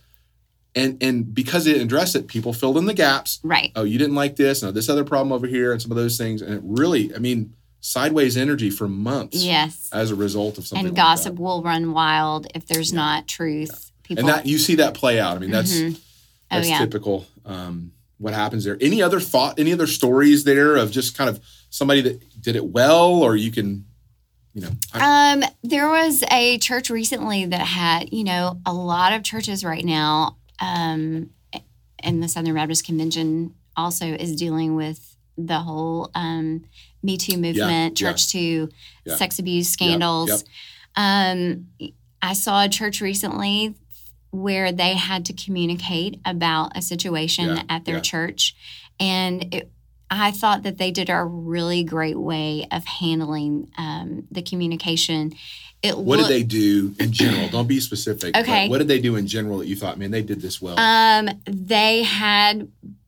Speaker 1: and and because it didn't address it, people filled in the gaps.
Speaker 2: Right.
Speaker 1: Oh, you didn't like this, no, this other problem over here, and some of those things. And it really, I mean, sideways energy for months
Speaker 2: Yes.
Speaker 1: as a result of something.
Speaker 2: And
Speaker 1: like
Speaker 2: gossip will run wild if there's not truth. People.
Speaker 1: And that you see that play out. I mean, that's
Speaker 2: Mhm. Oh,
Speaker 1: that's
Speaker 2: yeah.
Speaker 1: typical. Um, what happens there? Any other thought? Any other stories there of just kind of somebody that did it well, or you can, you know,
Speaker 2: Um, there was a church recently that had, you know, a lot of churches right now, um, and the Southern Baptist Convention also is dealing with the whole um, Me Too movement,
Speaker 1: yeah.
Speaker 2: church to
Speaker 1: Yeah.
Speaker 2: sex abuse scandals. Um, I saw a church recently where they had to communicate about a situation
Speaker 1: Yeah,
Speaker 2: at their
Speaker 1: yeah.
Speaker 2: church, and it, I thought that they did a really great way of handling um, the communication. It
Speaker 1: what did they do in general? Don't be specific.
Speaker 2: Okay.
Speaker 1: what did they do in general that you thought, man, they did this well?
Speaker 2: Um, they had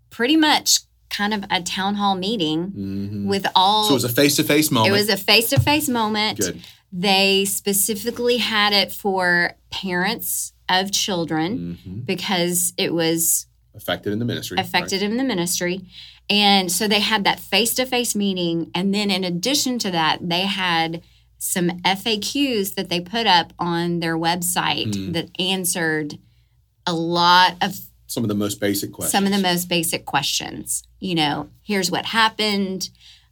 Speaker 2: pretty much kind of a town hall meeting
Speaker 1: Mhm.
Speaker 2: with all.
Speaker 1: So it was a face to face moment.
Speaker 2: it was a face-to-face moment.
Speaker 1: good.
Speaker 2: They specifically had it for parents of children
Speaker 1: Mhm.
Speaker 2: because it was
Speaker 1: Affected in the ministry.
Speaker 2: affected in the ministry. And so they had that face to face meeting. And then, in addition to that, they had some FAQs that they put up on their website
Speaker 1: Hmm.
Speaker 2: that answered a lot of
Speaker 1: Some of the most basic questions.
Speaker 2: some of the most basic questions. You know, here's what happened,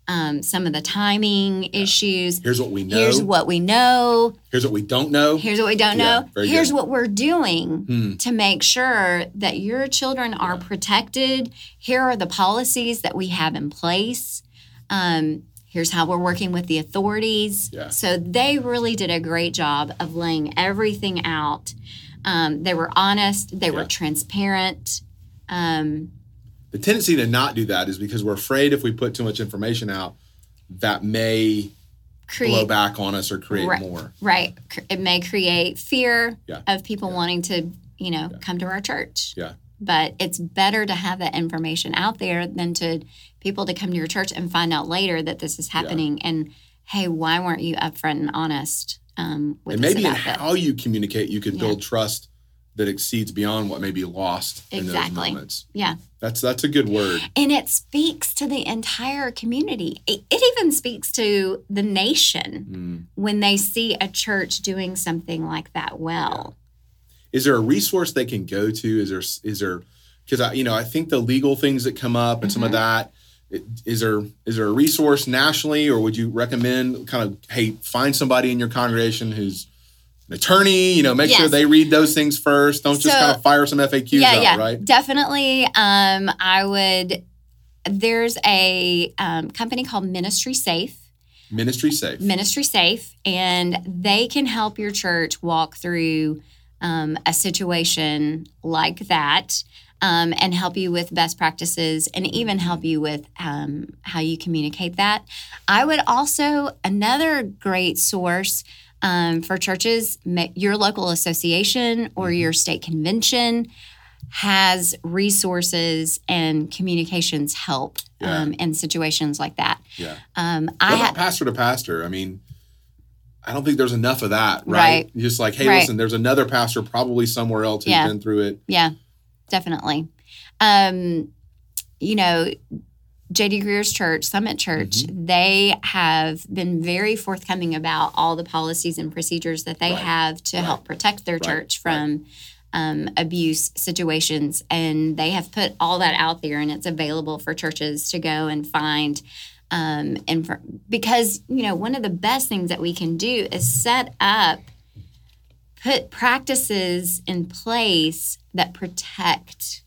Speaker 2: um, some of the timing issues.
Speaker 1: Here's what we know.
Speaker 2: Here's what we know.
Speaker 1: Here's what we don't know.
Speaker 2: Here's what we don't know.
Speaker 1: very
Speaker 2: Here's
Speaker 1: good.
Speaker 2: what we're doing
Speaker 1: Hmm.
Speaker 2: to make sure that your children are
Speaker 1: Yeah.
Speaker 2: protected. Here are the policies that we have in place. Um, here's how we're working with the authorities.
Speaker 1: Yeah.
Speaker 2: So they really did a great job of laying everything out. Um, they were honest, they were transparent. Um,
Speaker 1: The tendency to not do that is because we're afraid if we put too much information out, that may blow back on us or create
Speaker 2: Right.
Speaker 1: more.
Speaker 2: right. It may create fear
Speaker 1: Yeah.
Speaker 2: of people wanting to, you know, come to our church.
Speaker 1: Yeah.
Speaker 2: but it's better to have that information out there than to people to come to your church and find out later that this is happening and hey why weren't you upfront and honest um, with
Speaker 1: and maybe in
Speaker 2: this
Speaker 1: how you communicate, you can
Speaker 2: Yeah.
Speaker 1: build trust that exceeds beyond what may be lost in those moments.
Speaker 2: yeah
Speaker 1: That's that's a good word.
Speaker 2: and it speaks to the entire community it, it even speaks to the nation
Speaker 1: Mm.
Speaker 2: when they see a church doing something like that well
Speaker 1: Is there a resource they can go to? Is there is there because I you know I think the legal things that come up and some of
Speaker 2: Mm-hmm.
Speaker 1: that is there is there a resource nationally or would you recommend kind of hey find somebody in your congregation who's attorney you know make sure they read those things first. Don't just
Speaker 2: So-
Speaker 1: kind of fire some FAQs
Speaker 2: yeah
Speaker 1: out
Speaker 2: yeah.
Speaker 1: right?
Speaker 2: Definitely um, i would there's a um, company called ministry safe.
Speaker 1: Ministry safe.
Speaker 2: Ministry Safe, and they can help your church walk through um, a situation like that um, and help you with best practices and even help you with um, how you communicate that. I would also, another great source um, for churches, your local association or your state convention has resources and communications help
Speaker 1: Yeah.
Speaker 2: um, in situations like that.
Speaker 1: yeah
Speaker 2: Um, I ha-
Speaker 1: pastor to pastor I mean I don't think there's enough of that right,
Speaker 2: Right.
Speaker 1: just like hey
Speaker 2: Right.
Speaker 1: listen there's another pastor probably somewhere else who's
Speaker 2: Yeah.
Speaker 1: been through it
Speaker 2: Yeah, definitely. Um, you know, JD Greear's church, Summit Church,
Speaker 1: Mm-hmm.
Speaker 2: they have been very forthcoming about all the policies and procedures that they
Speaker 1: Right.
Speaker 2: have to
Speaker 1: Right.
Speaker 2: help protect their
Speaker 1: Right.
Speaker 2: church from um, abuse situations. And they have put all that out there and it's available for churches to go and find. Um, and for, because, you know, one of the best things that we can do is set up, put practices in place that protect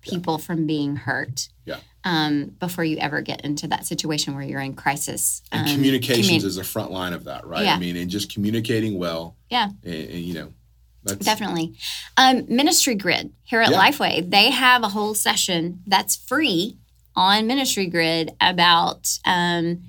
Speaker 2: people from being hurt
Speaker 1: Yeah.
Speaker 2: um, before you ever get into that situation where you're in crisis.
Speaker 1: And
Speaker 2: Um,
Speaker 1: communications
Speaker 2: commu-
Speaker 1: is the front line of that, right?
Speaker 2: Yeah.
Speaker 1: I mean, and just communicating well.
Speaker 2: Yeah.
Speaker 1: And, and, you know, that's
Speaker 2: Definitely. Um, Ministry Grid here at
Speaker 1: Yeah.
Speaker 2: Lifeway, they have a whole session that's free on Ministry Grid about um,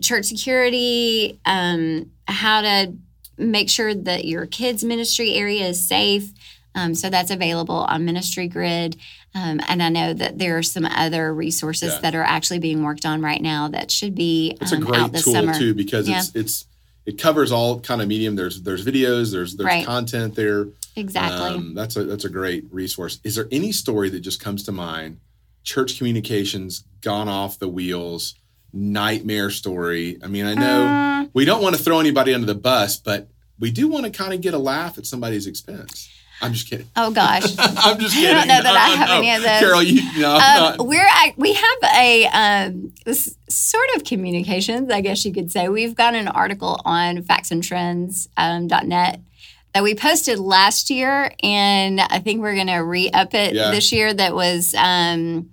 Speaker 2: church security, um, how to make sure that your kids' ministry area is safe. Um, so that's available on Ministry Grid. Um, and I know that there are some other resources
Speaker 1: Yeah.
Speaker 2: that are actually being worked on right now that should be
Speaker 1: It's a
Speaker 2: um,
Speaker 1: great tool
Speaker 2: summer.
Speaker 1: too because it's it's it covers all kind of medium. There's there's videos, there's there's
Speaker 2: Right.
Speaker 1: content there.
Speaker 2: Exactly.
Speaker 1: Um, that's a that's a great resource. Is there any story that just comes to mind? Church communications gone off the wheels, nightmare story. I mean, I know
Speaker 2: Uh,
Speaker 1: we don't want to throw anybody under the bus, but we do want to kind of get a laugh at somebody's expense. I'm just kidding.
Speaker 2: oh gosh.
Speaker 1: I'm just kidding.
Speaker 2: I don't know that
Speaker 1: No,
Speaker 2: I have
Speaker 1: no.
Speaker 2: any of those.
Speaker 1: Carol, you no,
Speaker 2: Um, we're at, we have a um, sort of communications, I guess you could say. We've got an article on factsandtrends.net um, .net that we posted last year, and I think we're going to re up it
Speaker 1: Yeah.
Speaker 2: this year. That was um,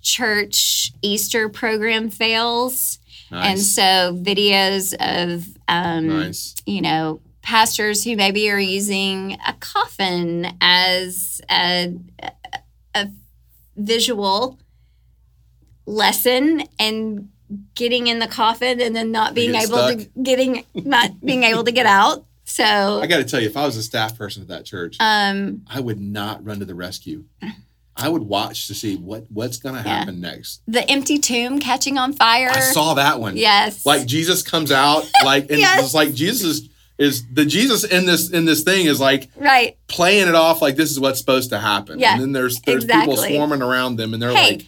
Speaker 2: church Easter program fails, and so videos of um,
Speaker 1: nice.
Speaker 2: you know, pastors who maybe are using a coffin as a, a visual lesson and getting in the coffin and then not being able to getting not being able to get out. So
Speaker 1: I got to tell you, if I was a staff person at that church,
Speaker 2: um
Speaker 1: I would not run to the rescue. I would watch to see what what's going to
Speaker 2: Yeah.
Speaker 1: happen next.
Speaker 2: the empty tomb catching on fire.
Speaker 1: I saw that one.
Speaker 2: Yes.
Speaker 1: Like Jesus comes out, like and
Speaker 2: Yes.
Speaker 1: it's like Jesus is, the Jesus in this in this thing is like
Speaker 2: right.
Speaker 1: playing it off like this is what's supposed to happen.
Speaker 2: Yeah,
Speaker 1: And then there's there's people swarming around them and they're
Speaker 2: Hey,
Speaker 1: like,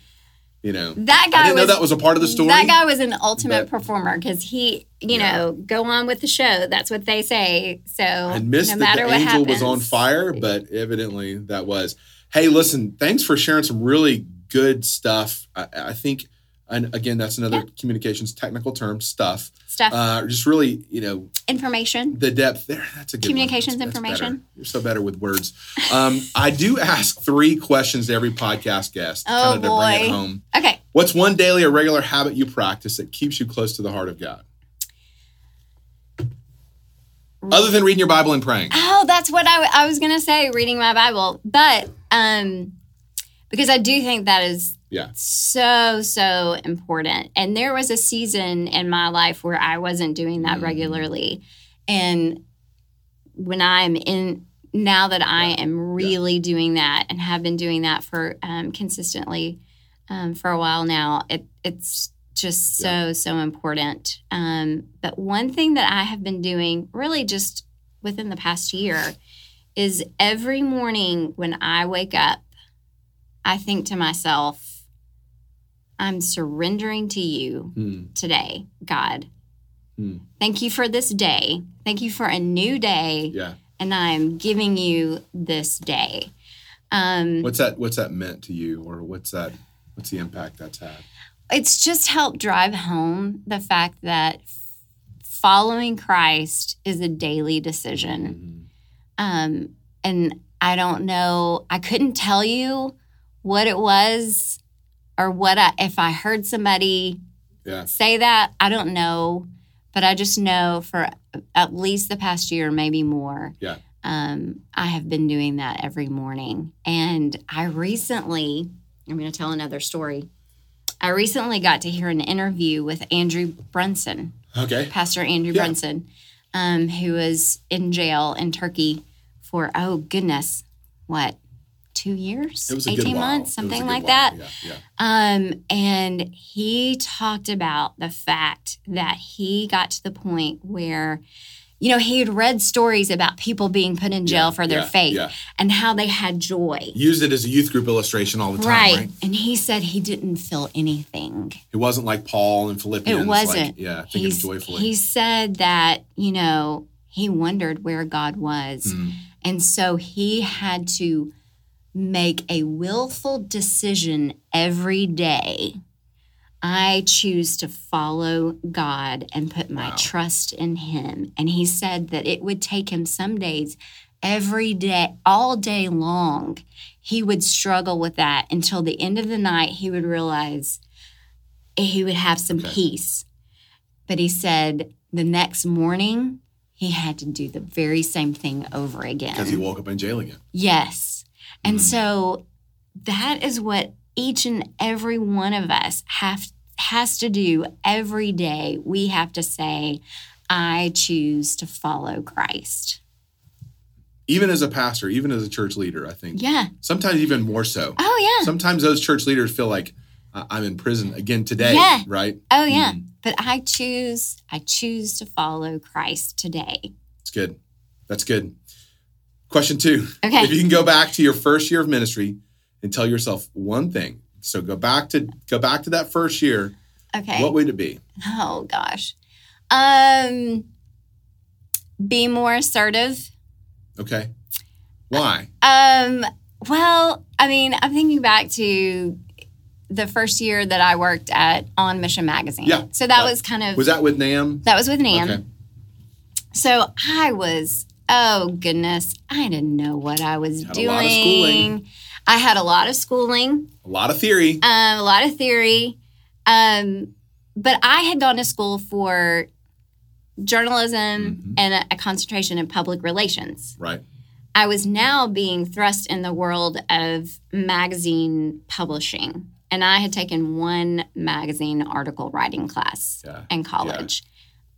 Speaker 1: you know,
Speaker 2: That guy
Speaker 1: I didn't
Speaker 2: was
Speaker 1: know that was a part of the story.
Speaker 2: That guy was an ultimate
Speaker 1: but-
Speaker 2: performer because he, you
Speaker 1: Yeah.
Speaker 2: know, go on with the show. That's what they say. So
Speaker 1: I missed
Speaker 2: no
Speaker 1: that the angel was on fire, but evidently that was. Hey, listen, thanks for sharing some really good stuff. I, I think, and again, that's another
Speaker 2: Yeah.
Speaker 1: communications technical term, stuff.
Speaker 2: stuff,
Speaker 1: Uh, just really, you know,
Speaker 2: information.
Speaker 1: the depth there. That's a good.
Speaker 2: Communications
Speaker 1: That's- that's
Speaker 2: information.
Speaker 1: better. You're so better with words. Um, I do ask three questions to every podcast guest,
Speaker 2: Oh,
Speaker 1: kind of to bring it home.
Speaker 2: Okay.
Speaker 1: What's one daily or regular habit you practice that keeps you close to the heart of God? Other than reading your Bible and praying.
Speaker 2: Oh, that's what I, I was gonna say. Reading my Bible, but um, because I do think that is
Speaker 1: Yeah.
Speaker 2: so so important. And there was a season in my life where I wasn't doing that
Speaker 1: Mhm.
Speaker 2: regularly, and when I'm in now that I
Speaker 1: Yeah.
Speaker 2: am really doing that and have been doing that for um, consistently um, for a while now, it it's just so so important. Um, but one thing that I have been doing really just within the past year is every morning when I wake up, I think to myself, I'm surrendering to you
Speaker 1: Hmm.
Speaker 2: today, God.
Speaker 1: Hmm.
Speaker 2: Thank you for this day. Thank you for a new day,
Speaker 1: Yeah.
Speaker 2: and I'm giving you this day. Um,
Speaker 1: What's that? What's that meant to you, or what's that? What's the impact that's had?
Speaker 2: it's just helped drive home the fact that following Christ is a daily decision.
Speaker 1: Mhm.
Speaker 2: Um, and I don't know, I couldn't tell you what it was or what I, if I heard somebody
Speaker 1: Yeah.
Speaker 2: say that, I don't know. But I just know for at least the past year, maybe more.
Speaker 1: Yeah.
Speaker 2: Um, I have been doing that every morning. And I recently, I'm going to tell another story. I recently got to hear an interview with Andrew Brunson.
Speaker 1: Okay.
Speaker 2: Pastor Andrew
Speaker 1: Yeah.
Speaker 2: Brunson, um, who was in jail in Turkey for oh goodness, what two years,
Speaker 1: It was
Speaker 2: eighteen months,
Speaker 1: It was a
Speaker 2: something like
Speaker 1: while.
Speaker 2: that.
Speaker 1: Yeah. Yeah.
Speaker 2: Um, and he talked about the fact that he got to the point where you know, he had read stories about people being put in jail
Speaker 1: Yeah,
Speaker 2: for their faith and how they had joy.
Speaker 1: Used it as a youth group illustration all the time, right?
Speaker 2: Right. And he said he didn't feel anything.
Speaker 1: It wasn't like Paul and Philippians.
Speaker 2: It wasn't.
Speaker 1: Like, yeah, thinking
Speaker 2: He's-
Speaker 1: joyfully.
Speaker 2: He said that, you know, he wondered where God was.
Speaker 1: Mm.
Speaker 2: And so he had to make a willful decision every day. I choose to follow God and put my
Speaker 1: Wow.
Speaker 2: trust in him. And he said that it would take him some days, every day, all day long. He would struggle with that until the end of the night. He would realize he would have some
Speaker 1: Okay.
Speaker 2: peace. But he said the next morning, he had to do the very same thing over again.
Speaker 1: Because he woke up in jail again.
Speaker 2: Yes. And
Speaker 1: Mm.
Speaker 2: so that is what each and every one of us have has to do every day. We have to say, I choose to follow Christ.
Speaker 1: Even as a pastor, even as a church leader, I think.
Speaker 2: Yeah.
Speaker 1: Sometimes even more so.
Speaker 2: Oh yeah.
Speaker 1: Sometimes those church leaders feel like "I- I'm in prison again today,
Speaker 2: Yeah.
Speaker 1: right?
Speaker 2: Oh yeah.
Speaker 1: Mm.
Speaker 2: But I choose I choose to follow Christ today.
Speaker 1: It's good. That's good. Question two.
Speaker 2: Okay.
Speaker 1: If you can go back to your first year of ministry and tell yourself one thing. So go back to go back to that first year.
Speaker 2: Okay.
Speaker 1: What would it be?
Speaker 2: oh gosh. Um be more assertive.
Speaker 1: Okay. Why?
Speaker 2: Um, well, I mean, I'm thinking back to the first year that I worked at On Mission Magazine.
Speaker 1: Yeah,
Speaker 2: So that
Speaker 1: right.
Speaker 2: was kind of
Speaker 1: Was that with NAMB?
Speaker 2: that was with NAMB.
Speaker 1: Okay.
Speaker 2: So I was, oh goodness, I didn't know what I was
Speaker 1: Had a
Speaker 2: doing.
Speaker 1: lot of schooling.
Speaker 2: I had a lot of schooling,
Speaker 1: A lot of theory.
Speaker 2: um, a lot of theory. Um, but I had gone to school for journalism
Speaker 1: Mhm.
Speaker 2: and a, a concentration in public relations.
Speaker 1: right.
Speaker 2: I was now being thrust in the world of magazine publishing. And I had taken one magazine article writing class
Speaker 1: Yeah.
Speaker 2: in college.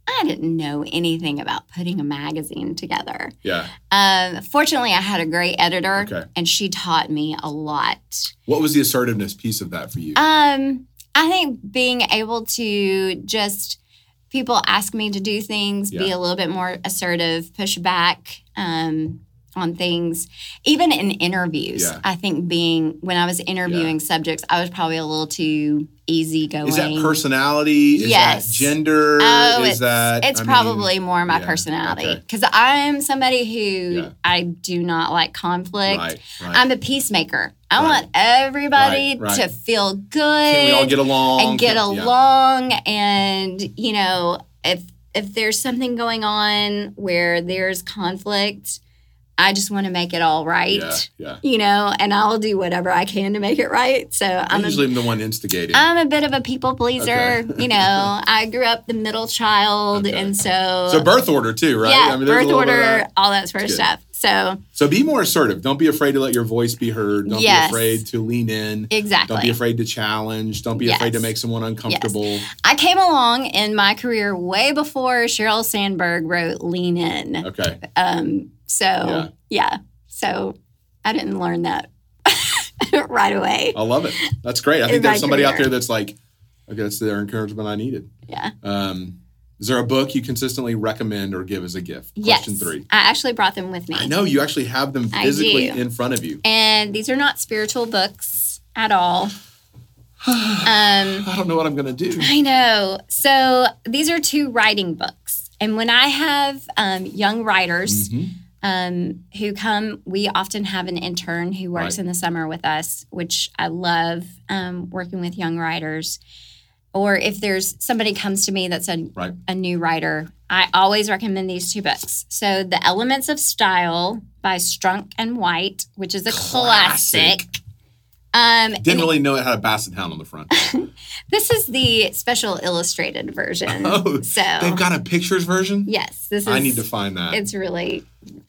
Speaker 2: I didn't know anything about putting a magazine together.
Speaker 1: Yeah.
Speaker 2: Um, fortunately, I had a great editor,
Speaker 1: Okay.
Speaker 2: and she taught me a lot.
Speaker 1: What was the assertiveness piece of that for you?
Speaker 2: Um, I think being able to just people ask me to do things, be a little bit more assertive, push back um, on things, even in interviews.
Speaker 1: Yeah.
Speaker 2: I think being when I was interviewing subjects, I was probably a little too easygoing.
Speaker 1: Is that personality? Is
Speaker 2: Yes.
Speaker 1: that gender?
Speaker 2: Oh,
Speaker 1: is
Speaker 2: it's,
Speaker 1: that
Speaker 2: it's
Speaker 1: I mean,
Speaker 2: probably more my
Speaker 1: yeah,
Speaker 2: personality
Speaker 1: okay.
Speaker 2: because I'm somebody who
Speaker 1: Yeah.
Speaker 2: I do not like conflict.
Speaker 1: right, right.
Speaker 2: I'm a peacemaker. I
Speaker 1: Right.
Speaker 2: want everybody to feel good
Speaker 1: Can we all get along?
Speaker 2: and get
Speaker 1: yeah.
Speaker 2: along and you know if if there's something going on where there's conflict i just want to make it all right
Speaker 1: Yeah, yeah.
Speaker 2: you know and i'll do whatever i can to make it right so
Speaker 1: I
Speaker 2: i'm a,
Speaker 1: usually am the one instigating.
Speaker 2: I'm a bit of a people pleaser
Speaker 1: Okay.
Speaker 2: you know i grew up the middle child
Speaker 1: Okay.
Speaker 2: and so
Speaker 1: so birth order too, right?
Speaker 2: yeah
Speaker 1: there's a
Speaker 2: birth
Speaker 1: little bit of
Speaker 2: order
Speaker 1: that.
Speaker 2: all that sort of stuff so
Speaker 1: So be more assertive. Don't be afraid to let your voice be heard. Don't
Speaker 2: Yes.
Speaker 1: be afraid to lean in.
Speaker 2: exactly
Speaker 1: Don't be afraid to challenge. Don't be afraid to make someone uncomfortable.
Speaker 2: I came along in my career way before Sheryl Sandberg wrote Lean In.
Speaker 1: Okay.
Speaker 2: Um, so
Speaker 1: Yeah.
Speaker 2: yeah. So I didn't learn that right away.
Speaker 1: I love it. That's great. I think there's somebody out there that's like, okay, that's their encouragement I needed.
Speaker 2: Yeah.
Speaker 1: Um, is there a book you consistently recommend or give as a gift?
Speaker 2: Yes.
Speaker 1: Question three.
Speaker 2: I actually brought them with me.
Speaker 1: I know you actually have them physically in front of you.
Speaker 2: And these are not spiritual books at all. um,
Speaker 1: I don't know what I'm going to do.
Speaker 2: I know. So these are two writing books. And when I have um, young writers
Speaker 1: Mhm.
Speaker 2: Um, who come, we often have an intern who works
Speaker 1: Right.
Speaker 2: in the summer with us, which I love um, working with young writers. Or if there's somebody comes to me that's a,
Speaker 1: Right.
Speaker 2: a new writer, I always recommend these two books. So, The Elements of Style by Strunk and White, which is a
Speaker 1: Classic.
Speaker 2: classic. Um,
Speaker 1: Didn't really know it had a basset hound on the front.
Speaker 2: this is the special illustrated version.
Speaker 1: Oh,
Speaker 2: so,
Speaker 1: They've got a pictures version.
Speaker 2: yes, this is.
Speaker 1: I need to find that.
Speaker 2: It's really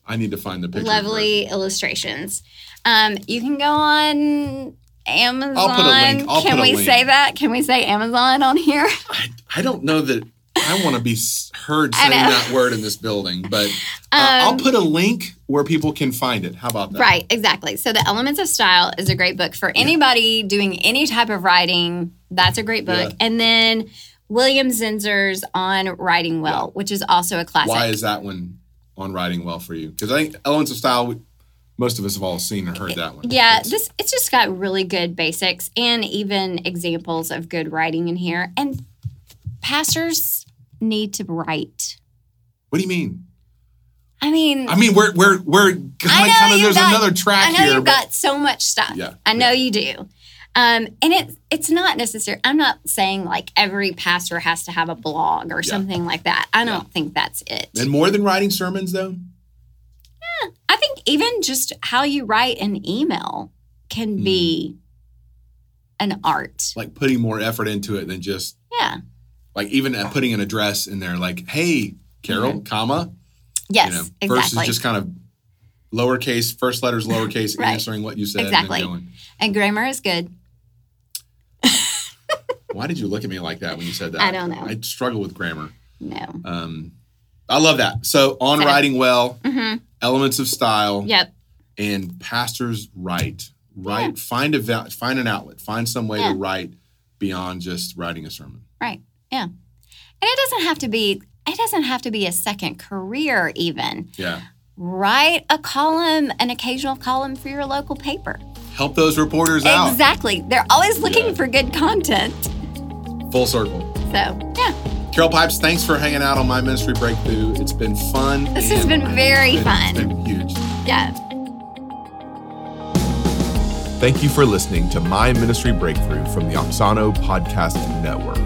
Speaker 1: I need to find the pictures.
Speaker 2: lovely illustrations. Um, you can go on Amazon.
Speaker 1: link. I'll
Speaker 2: Can
Speaker 1: put a
Speaker 2: we
Speaker 1: link.
Speaker 2: say that? Can we say Amazon on here?
Speaker 1: I, I don't know that I want to be heard saying that word in this building, but uh, I'll
Speaker 2: Um,
Speaker 1: put a link where people can find it. How about that?
Speaker 2: Right, exactly. So, The Elements of Style is a great book for anybody doing any type of writing. That's a great book.
Speaker 1: Yeah.
Speaker 2: And then William Zinsser's on Writing Well, which is also a classic.
Speaker 1: Why is that one on writing well for you? Because I think Elements of Style, we, most of us have all seen or heard that one.
Speaker 2: Yeah, this it's just got really good basics and even examples of good writing in here. And pastors need to write.
Speaker 1: what do you mean?
Speaker 2: I mean,
Speaker 1: I mean, we're we're we're kind of,
Speaker 2: I know
Speaker 1: kind of
Speaker 2: you've
Speaker 1: there's
Speaker 2: got-
Speaker 1: another track
Speaker 2: I know
Speaker 1: here.
Speaker 2: you've
Speaker 1: but-
Speaker 2: got so much stuff.
Speaker 1: Yeah,
Speaker 2: I know
Speaker 1: yeah.
Speaker 2: you do. Um, and it's it's not necessary. I'm not saying like every pastor has to have a blog or
Speaker 1: Yeah.
Speaker 2: something like that. I don't think that's it.
Speaker 1: and more than writing sermons, though.
Speaker 2: Yeah, I think even just how you write an email can be an art.
Speaker 1: Like putting more effort into it than just
Speaker 2: Yeah.
Speaker 1: like even putting an address in there, like, "Hey, Carol, comma."
Speaker 2: Yes.
Speaker 1: you know,
Speaker 2: exactly.
Speaker 1: versus just kind of lowercase, first letters lowercase,
Speaker 2: Right.
Speaker 1: answering what you said.
Speaker 2: Exactly.
Speaker 1: And then going,
Speaker 2: and grammar is good.
Speaker 1: Why did you look at me like that when you said that?
Speaker 2: I don't know.
Speaker 1: I struggle with grammar.
Speaker 2: No.
Speaker 1: Um, I love that. So on
Speaker 2: So-
Speaker 1: writing well,
Speaker 2: Mm-hmm.
Speaker 1: elements of style,
Speaker 2: Yep.
Speaker 1: and pastors write. Write. Find a find an outlet. Find some way
Speaker 2: Yeah.
Speaker 1: to write beyond just writing a sermon.
Speaker 2: Right. Yeah. And it doesn't have to be it doesn't have to be a second career even.
Speaker 1: Yeah.
Speaker 2: Write a column, an occasional column for your local paper.
Speaker 1: Help those reporters out.
Speaker 2: Exactly. They're always looking
Speaker 1: Yeah.
Speaker 2: for good content.
Speaker 1: Full circle.
Speaker 2: So, yeah.
Speaker 1: Carol Pipes, thanks for hanging out on my ministry breakthrough. It's been fun.
Speaker 2: This has been very
Speaker 1: it's
Speaker 2: fun.
Speaker 1: It's been huge.
Speaker 2: Yeah.
Speaker 1: Thank you for listening to My Ministry Breakthrough from the Auxano Podcast Network.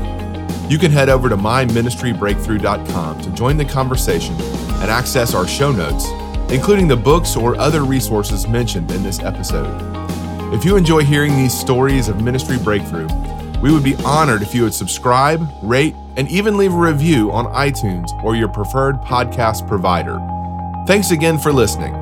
Speaker 1: You can head over to myministrybreakthrough.com to join the conversation and access our show notes, including the books or other resources mentioned in this episode. If you enjoy hearing these stories of ministry breakthrough, we would be honored if you would subscribe, rate, and even leave a review on iTunes or your preferred podcast provider. Thanks again for listening.